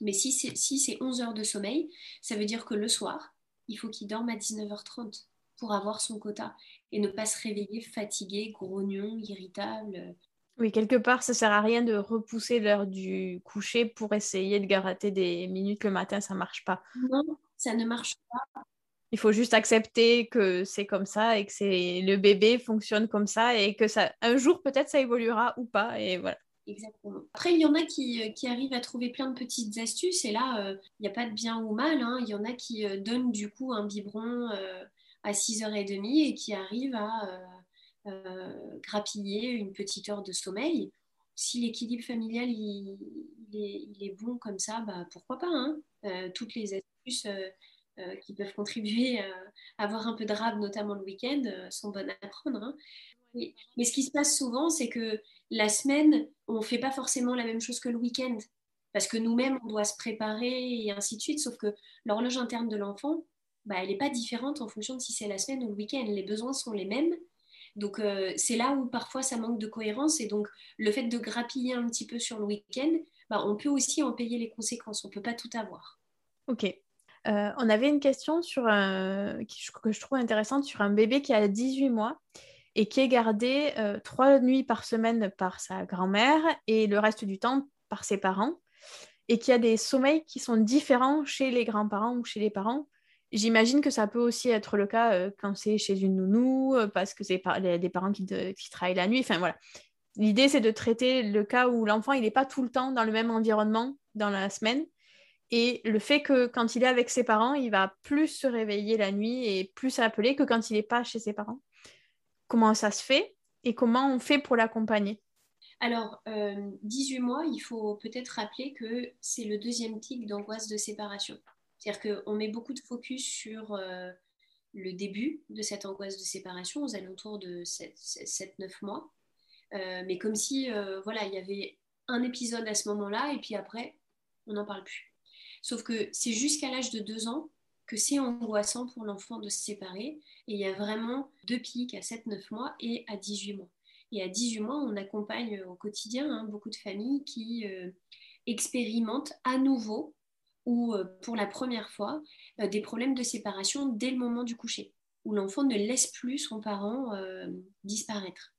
Mais si c'est si 11 heures de sommeil, ça veut dire que le soir, il faut qu'il dorme à 19h30 pour avoir son quota et ne pas se réveiller fatigué, grognon, irritable. Oui, quelque part, ça sert à rien de repousser l'heure du coucher pour essayer de gratter des minutes le matin, ça marche pas. Non, ça ne marche pas. Il faut juste accepter que c'est comme ça et que c'est le bébé fonctionne comme ça et que ça un jour peut-être ça évoluera ou pas et voilà. Exactement. Après, il y en a qui, euh, qui, arrivent à trouver plein de petites astuces et là, euh, il n'y a pas de bien ou mal. Hein. Il y en a qui euh, donnent du coup un biberon à 6h30 et qui arrive à euh, euh, grappiller une petite heure de sommeil. Si l'équilibre familial il, est, bon comme ça, bah, pourquoi pas hein. euh, Toutes les astuces qui peuvent contribuer à avoir un peu de rab, notamment le week-end, sont bonnes à prendre. Hein. Mais ce qui se passe souvent, c'est que la semaine, on ne fait pas forcément la même chose que le week-end. Parce que nous-mêmes, on doit se préparer et ainsi de suite. Sauf que l'horloge interne de l'enfant, bah, elle n'est pas différente en fonction de si c'est la semaine ou le week-end. Les besoins sont les mêmes. Donc euh, c'est là où parfois ça manque de cohérence et donc le fait de grappiller un petit peu sur le week-end, bah, on peut aussi en payer les conséquences. On ne peut pas tout avoir. Ok. Euh, on avait une question sur un... que je trouve intéressante sur un bébé qui a 18 mois et qui est gardé euh, trois nuits par semaine par sa grand-mère et le reste du temps par ses parents et qui a des sommeils qui sont différents chez les grands-parents ou chez les parents. J'imagine que ça peut aussi être le cas euh, quand c'est chez une nounou, euh, parce que c'est des parents qui, travaillent la nuit. Enfin voilà. L'idée, c'est de traiter le cas où l'enfant, il n'est pas tout le temps dans le même environnement dans la semaine. Et le fait que quand il est avec ses parents, il va plus se réveiller la nuit et plus s'appeler que quand il n'est pas chez ses parents. Comment ça se fait et comment on fait pour l'accompagner? Alors, 18 euh, mois, il faut peut-être rappeler que c'est le deuxième tic d'angoisse de séparation. C'est-à-dire qu'on met beaucoup de focus sur euh, le début de cette angoisse de séparation, aux alentours de 7-9 mois. Euh, mais comme si euh, voilà, il y avait un épisode à ce moment-là, et puis après, on n'en parle plus. Sauf que c'est jusqu'à l'âge de 2 ans que c'est angoissant pour l'enfant de se séparer. Et il y a vraiment deux pics à 7-9 mois et à 18 mois. Et à 18 mois, on accompagne au quotidien hein, beaucoup de familles qui expérimentent à nouveau ou euh, pour la première fois euh, des problèmes de séparation dès le moment du coucher, où l'enfant ne laisse plus son parent euh, disparaître.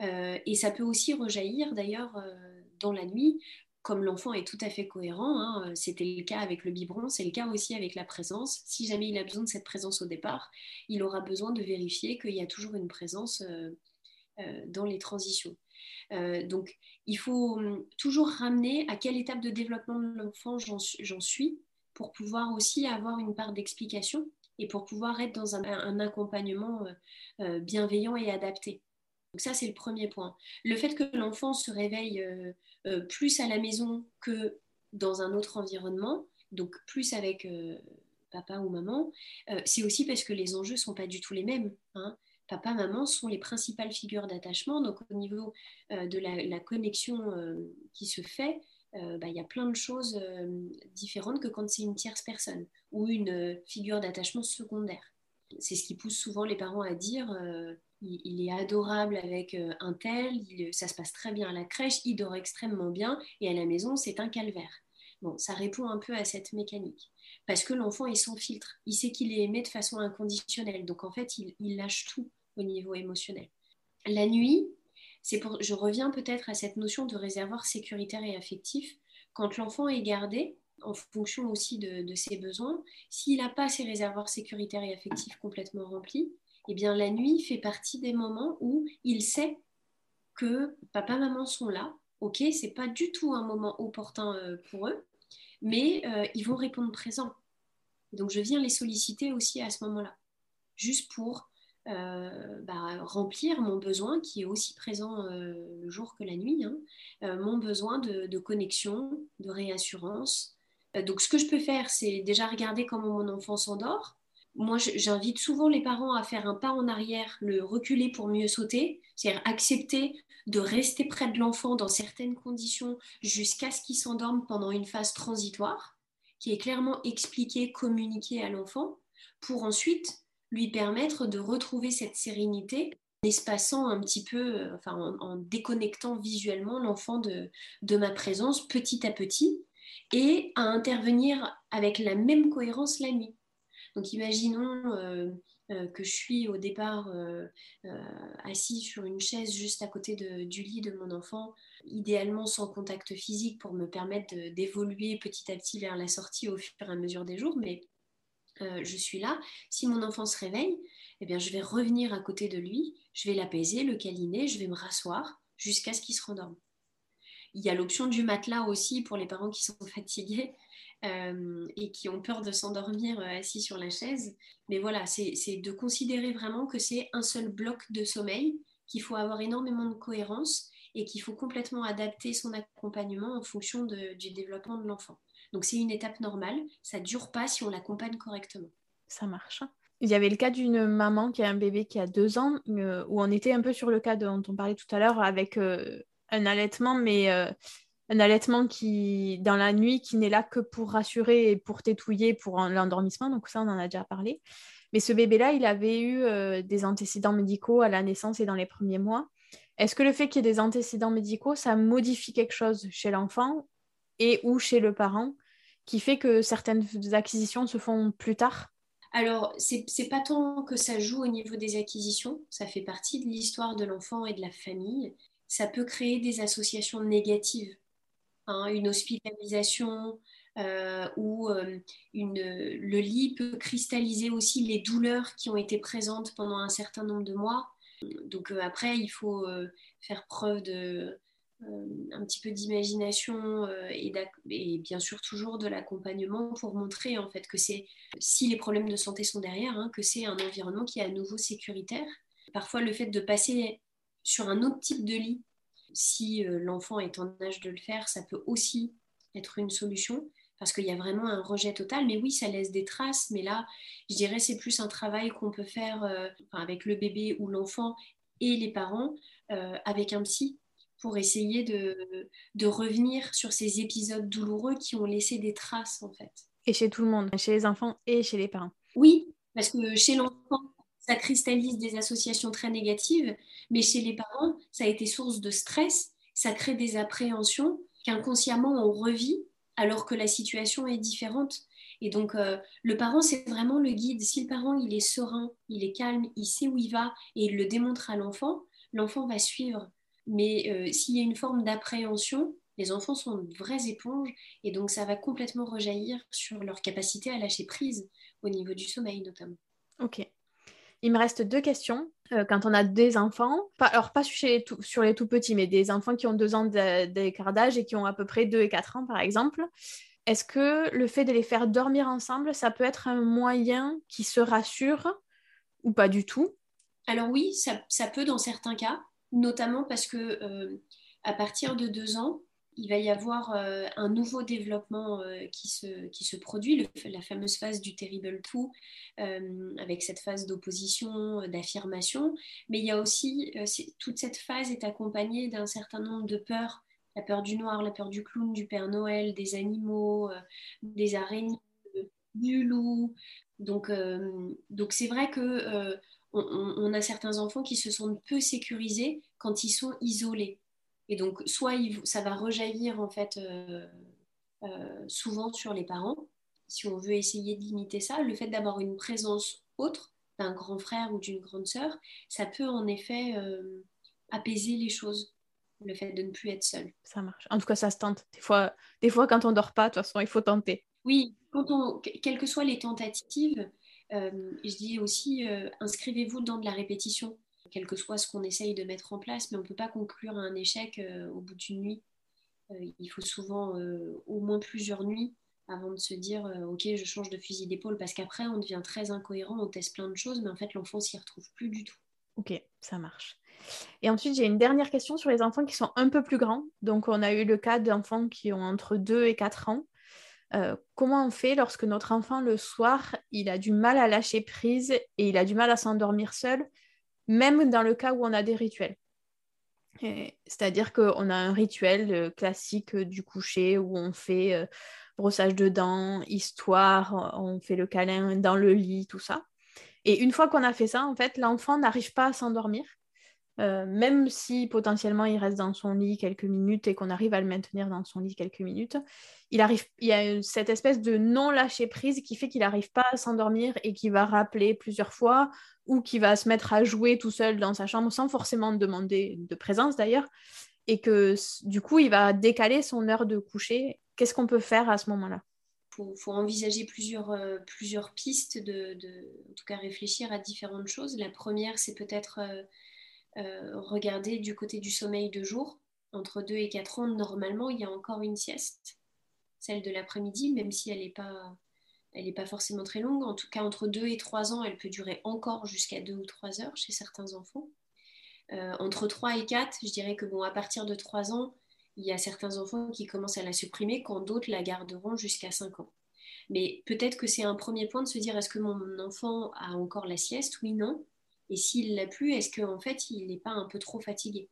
et ça peut aussi rejaillir d'ailleurs dans la nuit, comme l'enfant est tout à fait cohérent, hein, c'était le cas avec le biberon, c'est le cas aussi avec la présence. Si jamais il a besoin de cette présence au départ, il aura besoin de vérifier qu'il y a toujours une présence dans les transitions. Euh, donc, il faut hum, toujours ramener à quelle étape de développement de l'enfant j'en suis pour pouvoir aussi avoir une part d'explication et pour pouvoir être dans un, accompagnement euh, euh, bienveillant et adapté. Donc ça, c'est le premier point. Le fait que l'enfant se réveille plus à la maison que dans un autre environnement, donc plus avec papa ou maman, c'est aussi parce que les enjeux ne sont pas du tout les mêmes. Hein. Papa, maman sont les principales figures d'attachement. Donc au niveau de la, connexion qui se fait, bah, il y a plein de choses différentes que quand c'est une tierce personne ou une figure d'attachement secondaire. C'est ce qui pousse souvent les parents à dire il, est adorable avec un tel, ça se passe très bien à la crèche, il dort extrêmement bien et à la maison c'est un calvaire. Bon, ça répond un peu à cette mécanique. Parce que l'enfant est sans filtre. Il sait qu'il est aimé de façon inconditionnelle. Donc en fait, il, lâche tout au niveau émotionnel. La nuit, c'est pour, je reviens peut-être à cette notion de réservoir sécuritaire et affectif. Quand l'enfant est gardé, en fonction aussi de, ses besoins, s'il n'a pas ses réservoirs sécuritaires et affectifs complètement remplis, eh bien la nuit fait partie des moments où il sait que papa, maman sont là. Ok, c'est pas du tout un moment opportun euh, pour eux, mais euh, ils vont répondre présent. Donc je viens les solliciter aussi à ce moment-là, juste pour euh, bah, remplir mon besoin qui est aussi présent le jour que la nuit, hein. mon besoin de, connexion, de réassurance. donc ce que je peux faire, c'est déjà regarder comment mon enfant s'endort. Moi, j'invite souvent les parents à faire un pas en arrière, le reculer pour mieux sauter, c'est-à-dire accepter de rester près de l'enfant dans certaines conditions jusqu'à ce qu'il s'endorme pendant une phase transitoire, qui est clairement expliquée, communiquée à l'enfant, pour ensuite lui permettre de retrouver cette sérénité en espaçant un petit peu, euh, enfin en, déconnectant visuellement l'enfant de, de ma présence petit à petit et à intervenir avec la même cohérence la nuit. Donc imaginons euh, euh, que je suis au départ euh, assis sur une chaise juste à côté du lit de mon enfant, idéalement sans contact physique pour me permettre d'évoluer petit à petit vers la sortie au fur et à mesure des jours, mais je suis là. Si mon enfant se réveille, eh bien, je vais revenir à côté de lui, je vais l'apaiser, le câliner, je vais me rasseoir jusqu'à ce qu'il se rendorme. Il y a l'option du matelas aussi pour les parents qui sont [LAUGHS] fatigués. Euh, et qui ont peur de s'endormir euh, assis sur la chaise. Mais voilà, c'est de considérer vraiment que c'est un seul bloc de sommeil, qu'il faut avoir énormément de cohérence et qu'il faut complètement adapter son accompagnement en fonction du développement de l'enfant. Donc c'est une étape normale, ça dure pas si on l'accompagne correctement. Ça marche. Il y avait le cas d'une maman qui a un bébé qui a deux ans, euh, où on était un peu sur le cas dont on parlait tout à l'heure, avec un allaitement, mais un allaitement qui, dans la nuit, qui n'est là que pour rassurer et pour tétouiller pour l'endormissement. Donc ça, on en a déjà parlé. Mais ce bébé-là, il avait eu euh, des antécédents médicaux à la naissance et dans les premiers mois. Est-ce que le fait qu'il y ait des antécédents médicaux, ça modifie quelque chose chez l'enfant et ou chez le parent qui fait que certaines acquisitions se font plus tard? Alors, c'est pas tant que ça joue au niveau des acquisitions, ça fait partie de l'histoire de l'enfant et de la famille. Ça peut créer des associations négatives Hein, une hospitalisation euh, ou euh, le lit peut cristalliser aussi les douleurs qui ont été présentes pendant un certain nombre de mois. Donc euh, après, il faut faire preuve de un petit peu d'imagination et, bien sûr toujours de l'accompagnement pour montrer en fait que c'est si les problèmes de santé sont derrière, hein, que c'est un environnement qui est à nouveau sécuritaire. Parfois, le fait de passer sur un autre type de lit si euh, l'enfant est en âge de le faire, ça peut aussi être une solution parce qu'il y a vraiment un rejet total. Mais oui, ça laisse des traces. Mais là, je dirais c'est plus un travail qu'on peut faire euh, avec le bébé ou l'enfant et les parents euh, avec un psy pour essayer de, de, revenir sur ces épisodes douloureux qui ont laissé des traces en fait. Et chez tout le monde, chez les enfants et chez les parents. Oui, parce que chez l'enfant, ça cristallise des associations très négatives, mais chez les parents, ça a été source de stress, ça crée des appréhensions qu'inconsciemment on revit alors que la situation est différente. Et donc, euh, le parent, c'est vraiment le guide. Si le parent, il est serein, il est calme, il sait où il va et il le démontre à l'enfant, l'enfant va suivre. Mais euh, s'il y a une forme d'appréhension, les enfants sont de vraies éponges et donc ça va complètement rejaillir sur leur capacité à lâcher prise au niveau du sommeil notamment. Ok. Il me reste deux questions. Euh, quand on a des enfants, alors pas sur les, tout, les petits, mais des enfants qui ont deux ans d'écart d'âge et qui ont à peu près deux et quatre ans, par exemple, est-ce que le fait de les faire dormir ensemble, ça peut être un moyen qui se rassure ou pas du tout? Alors oui, ça, peut dans certains cas, notamment parce que euh, à partir de deux ans, il va y avoir euh, un nouveau développement euh, qui, se, qui se produit, la fameuse phase du terrible tout, euh, avec cette phase d'opposition, d'affirmation. Mais il y a aussi, toute cette phase est accompagnée d'un certain nombre de peurs. La peur du noir, la peur du clown, du Père Noël, des animaux, des araignées, du loup. Donc, donc c'est vrai que on, a certains enfants qui se sentent peu sécurisés quand ils sont isolés. Et donc, soit ça va rejaillir en fait euh, euh, souvent sur les parents, si on veut essayer de limiter ça. Le fait d'avoir une présence autre d'un grand frère ou d'une grande sœur, ça peut en effet euh, apaiser les choses. Le fait de ne plus être seul. Ça marche. En tout cas, ça se tente. Des fois, des fois quand on dort pas, de toute façon, il faut tenter. Oui, quand on, quelles que soient les tentatives, je dis aussi, inscrivez-vous dans de la répétition quel que soit ce qu'on essaye de mettre en place, mais on ne peut pas conclure un échec euh, au bout d'une nuit. Euh, il faut souvent euh, au moins plusieurs nuits avant de se dire ok je change de fusil d'épaule parce qu'après on devient très incohérent, on teste plein de choses mais en fait l'enfant s'y retrouve plus du tout. Ok, ça marche. Et ensuite j'ai une dernière question sur les enfants qui sont un peu plus grands. Donc on a eu le cas d'enfants qui ont entre 2 et 4 ans. comment on fait lorsque notre enfant le soir il a du mal à lâcher prise et il a du mal à s'endormir seul même dans le cas où on a des rituels. C'est-à-dire qu'on a un rituel euh, classique euh, du coucher où on fait euh, brossage de dents, histoire, on fait le câlin dans le lit, tout ça. Et une fois qu'on a fait ça, en fait, l'enfant n'arrive pas à s'endormir. Même si potentiellement il reste dans son lit quelques minutes et qu'on arrive à le maintenir dans son lit quelques minutes, il, arrive, il y a cette espèce de non-lâcher prise qui fait qu'il n'arrive pas à s'endormir et qui va rappeler plusieurs fois ou qui va se mettre à jouer tout seul dans sa chambre sans forcément demander de présence d'ailleurs, et que du coup il va décaler son heure de coucher. Qu'est-ce qu'on peut faire à ce moment-là? Il faut, envisager plusieurs, euh, plusieurs pistes, de, en tout cas réfléchir à différentes choses. La première, c'est peut-être euh, euh, regarder du côté du sommeil de jour. Entre 2 et 4 ans, normalement, il y a encore une sieste, celle de l'après-midi, même si elle n'est pas elle pas forcément très longue. En tout cas, entre 2 et 3 ans, elle peut durer encore jusqu'à 2 ou 3 heures chez certains enfants. Euh, entre 3 et 4, je dirais que bon, à partir de 3 ans, il y a certains enfants qui commencent à la supprimer quand d'autres la garderont jusqu'à 5 ans. Mais peut-être que c'est un premier point de se dire est-ce que mon enfant a encore la sieste? Oui, non. Et s'il l'a plus, est-ce qu'en fait, il n'est pas un peu trop fatigué?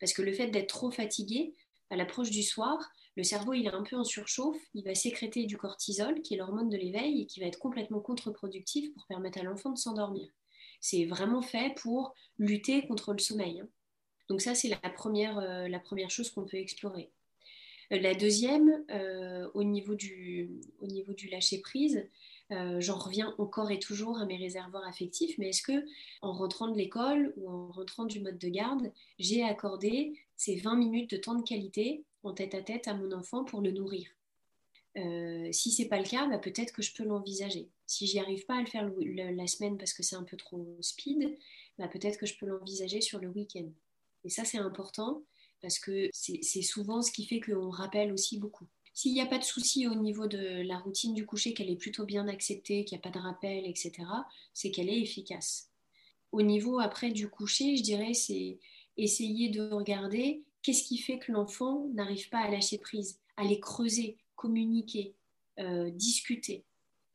Parce que le fait d'être trop fatigué, à l'approche du soir, le cerveau il est un peu en surchauffe, il va sécréter du cortisol, qui est l'hormone de l'éveil, et qui va être complètement contre-productif pour permettre à l'enfant de s'endormir. C'est vraiment fait pour lutter contre le sommeil. Hein. Donc ça, c'est la première, euh, la première chose qu'on peut explorer. Euh, la deuxième, euh, au, niveau du, au niveau du lâcher-prise, j'en reviens encore et toujours à mes réservoirs affectifs, mais est-ce que en rentrant de l'école ou en rentrant du mode de garde, j'ai accordé ces 20 minutes de temps de qualité en tête à tête à mon enfant pour le nourrir? Euh, si c'est pas le cas, bah, peut-être que je peux l'envisager. Si j'y arrive pas à le faire la semaine parce que c'est un peu trop speed, bah, peut-être que je peux l'envisager sur le week-end. Et ça, c'est important parce que c'est souvent ce qui fait qu'on rappelle aussi beaucoup. S'il n'y a pas de souci au niveau de la routine du coucher, qu'elle est plutôt bien acceptée, qu'il n'y a pas de rappel, etc., c'est qu'elle est efficace. Au niveau après du coucher, je dirais, c'est essayer de regarder qu'est-ce qui fait que l'enfant n'arrive pas à lâcher prise, à les creuser, communiquer, euh, discuter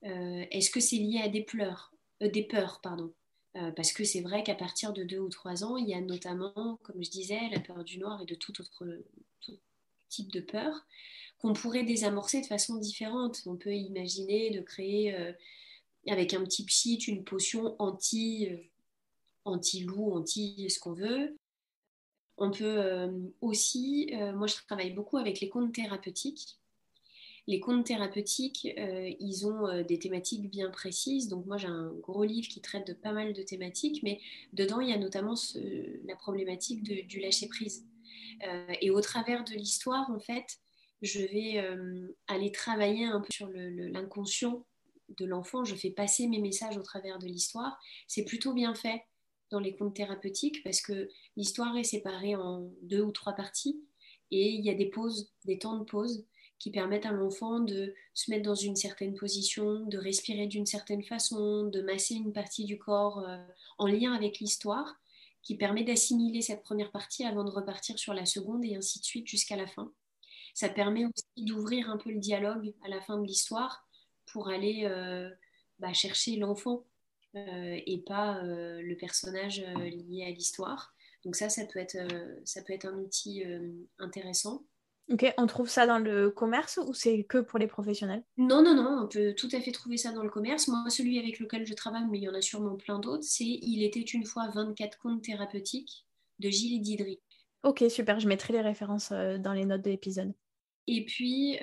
euh, Est-ce que c'est lié à des pleurs, euh, des peurs, pardon? Parce que c'est vrai qu'à partir de 2 ou 3 ans, il y a notamment, comme je disais, la peur du noir et de tout autre type de peur qu'on pourrait désamorcer de façon différente. On peut imaginer de créer avec un petit pchit une potion anti anti-loup, anti ce qu'on veut, on peut euh, aussi, euh, moi je travaille beaucoup avec les contes thérapeutiques. Les contes thérapeutiques, euh, ils ont des thématiques bien précises. Donc moi j'ai un gros livre qui traite de pas mal de thématiques, mais dedans il y a notamment la problématique du lâcher-prise. et au travers de l'histoire, en fait, je vais aller travailler un peu sur l'inconscient de l'enfant. Je fais passer mes messages au travers de l'histoire. C'est plutôt bien fait dans les contes thérapeutiques parce que l'histoire est séparée en deux ou trois parties et il y a des pauses, des temps de pause qui permettent à l'enfant de se mettre dans une certaine position, de respirer d'une certaine façon, de masser une partie du corps euh, en lien avec l'histoire, qui permet d'assimiler cette première partie avant de repartir sur la seconde et ainsi de suite jusqu'à la fin. Ça permet aussi d'ouvrir un peu le dialogue à la fin de l'histoire pour aller euh, bah, chercher l'enfant euh, et pas euh, le personnage lié à l'histoire. Donc ça, ça peut être, ça peut être un outil intéressant. Ok, on trouve ça dans le commerce ou c'est que pour les professionnels? Non, non, non, on peut tout à fait trouver ça dans le commerce. Moi, celui avec lequel je travaille, mais il y en a sûrement plein d'autres, c'est Il était une fois 24 contes thérapeutiques de Gilles Didry. Ok, super, je mettrai les références dans les notes de l'épisode. Et puis,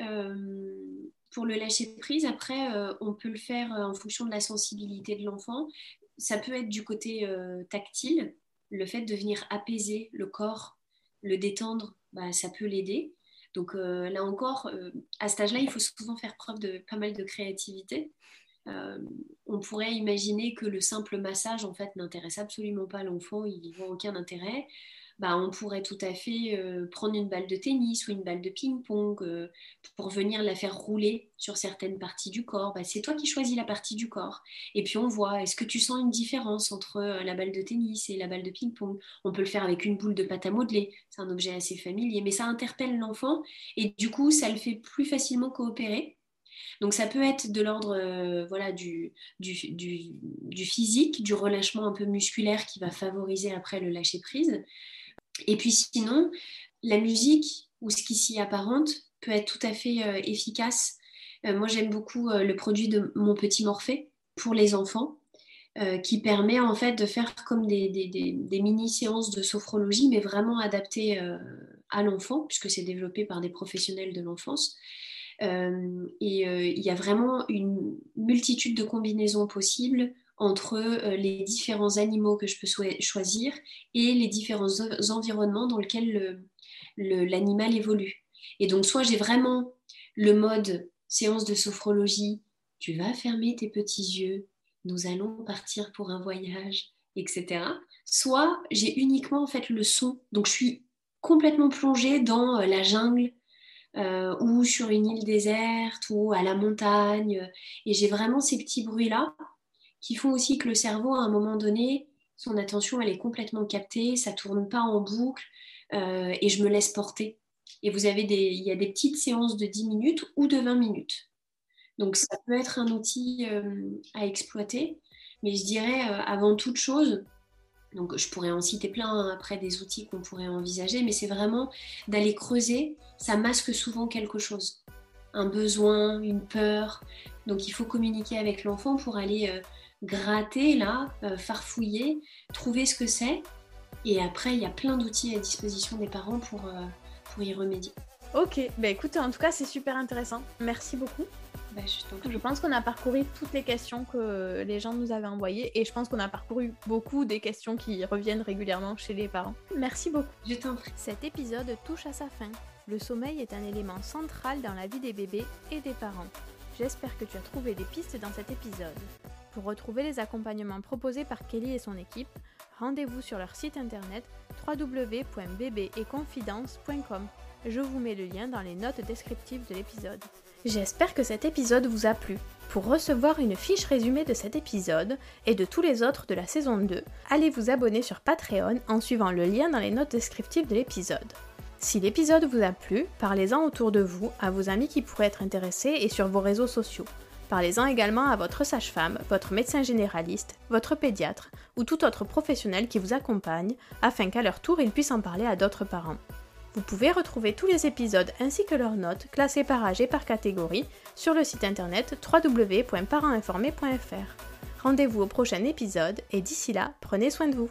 pour le lâcher prise, après, euh, on peut le faire euh, en fonction de la sensibilité de l'enfant. Ça peut être du côté euh, tactile, le fait de venir apaiser le corps, le détendre, bah, ça peut l'aider. Donc là encore, à cet âge-là, il faut souvent faire preuve de pas mal de créativité. On pourrait imaginer que le simple massage, en fait, n'intéresse absolument pas l'enfant, il n'y voit aucun intérêt. Bah, on pourrait tout à fait euh, prendre une balle de tennis ou une balle de ping-pong euh, pour venir la faire rouler sur certaines parties du corps. Bah, c'est toi qui choisis la partie du corps. Et puis on voit, est-ce que tu sens une différence entre euh, la balle de tennis et la balle de ping-pong? On peut le faire avec une boule de pâte à modeler. C'est un objet assez familier, mais ça interpelle l'enfant et du coup, ça le fait plus facilement coopérer. Donc ça peut être de l'ordre voilà, du, du, du, physique, du relâchement un peu musculaire qui va favoriser après le lâcher prise. Et puis sinon, la musique ou ce qui s'y apparente peut être tout à fait euh, efficace. Euh, moi, j'aime beaucoup euh, le produit de Mon Petit Morphée pour les enfants, qui permet en fait de faire comme des, des mini-séances de sophrologie, mais vraiment adaptées à l'enfant, puisque c'est développé par des professionnels de l'enfance. Et il y a vraiment une multitude de combinaisons possibles entre euh, les différents animaux que je peux choisir et les différents environnements dans lesquels l'animal évolue. Et donc, soit j'ai vraiment le mode séance de sophrologie, tu vas fermer tes petits yeux, nous allons partir pour un voyage, etc. Soit j'ai uniquement en fait le son, donc je suis complètement plongée dans euh, la jungle euh, ou sur une île déserte ou à la montagne, et j'ai vraiment ces petits bruits-là qui font aussi que le cerveau, à un moment donné, son attention, elle est complètement captée, ça tourne pas en boucle euh, et je me laisse porter. Et vous avez des, il y a des petites séances de 10 minutes ou de 20 minutes. Donc ça peut être un outil euh, à exploiter, mais je dirais avant toute chose, donc je pourrais en citer plein hein, après des outils qu'on pourrait envisager, mais c'est vraiment d'aller creuser, ça masque souvent quelque chose, un besoin, une peur. Donc il faut communiquer avec l'enfant pour aller gratter là, euh, farfouiller, trouver ce que c'est. Et après, il y a plein d'outils à disposition des parents pour, euh, y remédier. Ok, bah écoute, en tout cas, c'est super intéressant. Merci beaucoup. Bah, je, je, pense qu'on a parcouru toutes les questions que les gens nous avaient envoyées et je pense qu'on a parcouru beaucoup des questions qui reviennent régulièrement chez les parents. Merci beaucoup. Je t'en prie. Cet épisode touche à sa fin. Le sommeil est un élément central dans la vie des bébés et des parents. J'espère que tu as trouvé des pistes dans cet épisode. Pour retrouver les accompagnements proposés par Kelly et son équipe, rendez-vous sur leur site internet www.bbetconfidence.com. Je vous mets le lien dans les notes descriptives de l'épisode. J'espère que cet épisode vous a plu. Pour recevoir une fiche résumée de cet épisode et de tous les autres de la saison 2, allez vous abonner sur Patreon en suivant le lien dans les notes descriptives de l'épisode. Si l'épisode vous a plu, parlez-en autour de vous, à vos amis qui pourraient être intéressés et sur vos réseaux sociaux. Parlez-en également à votre sage-femme, votre médecin généraliste, votre pédiatre ou tout autre professionnel qui vous accompagne afin qu'à leur tour ils puissent en parler à d'autres parents. Vous pouvez retrouver tous les épisodes ainsi que leurs notes classées par âge et par catégorie sur le site internet www.parentinformé.fr. Rendez-vous au prochain épisode et d'ici là, prenez soin de vous.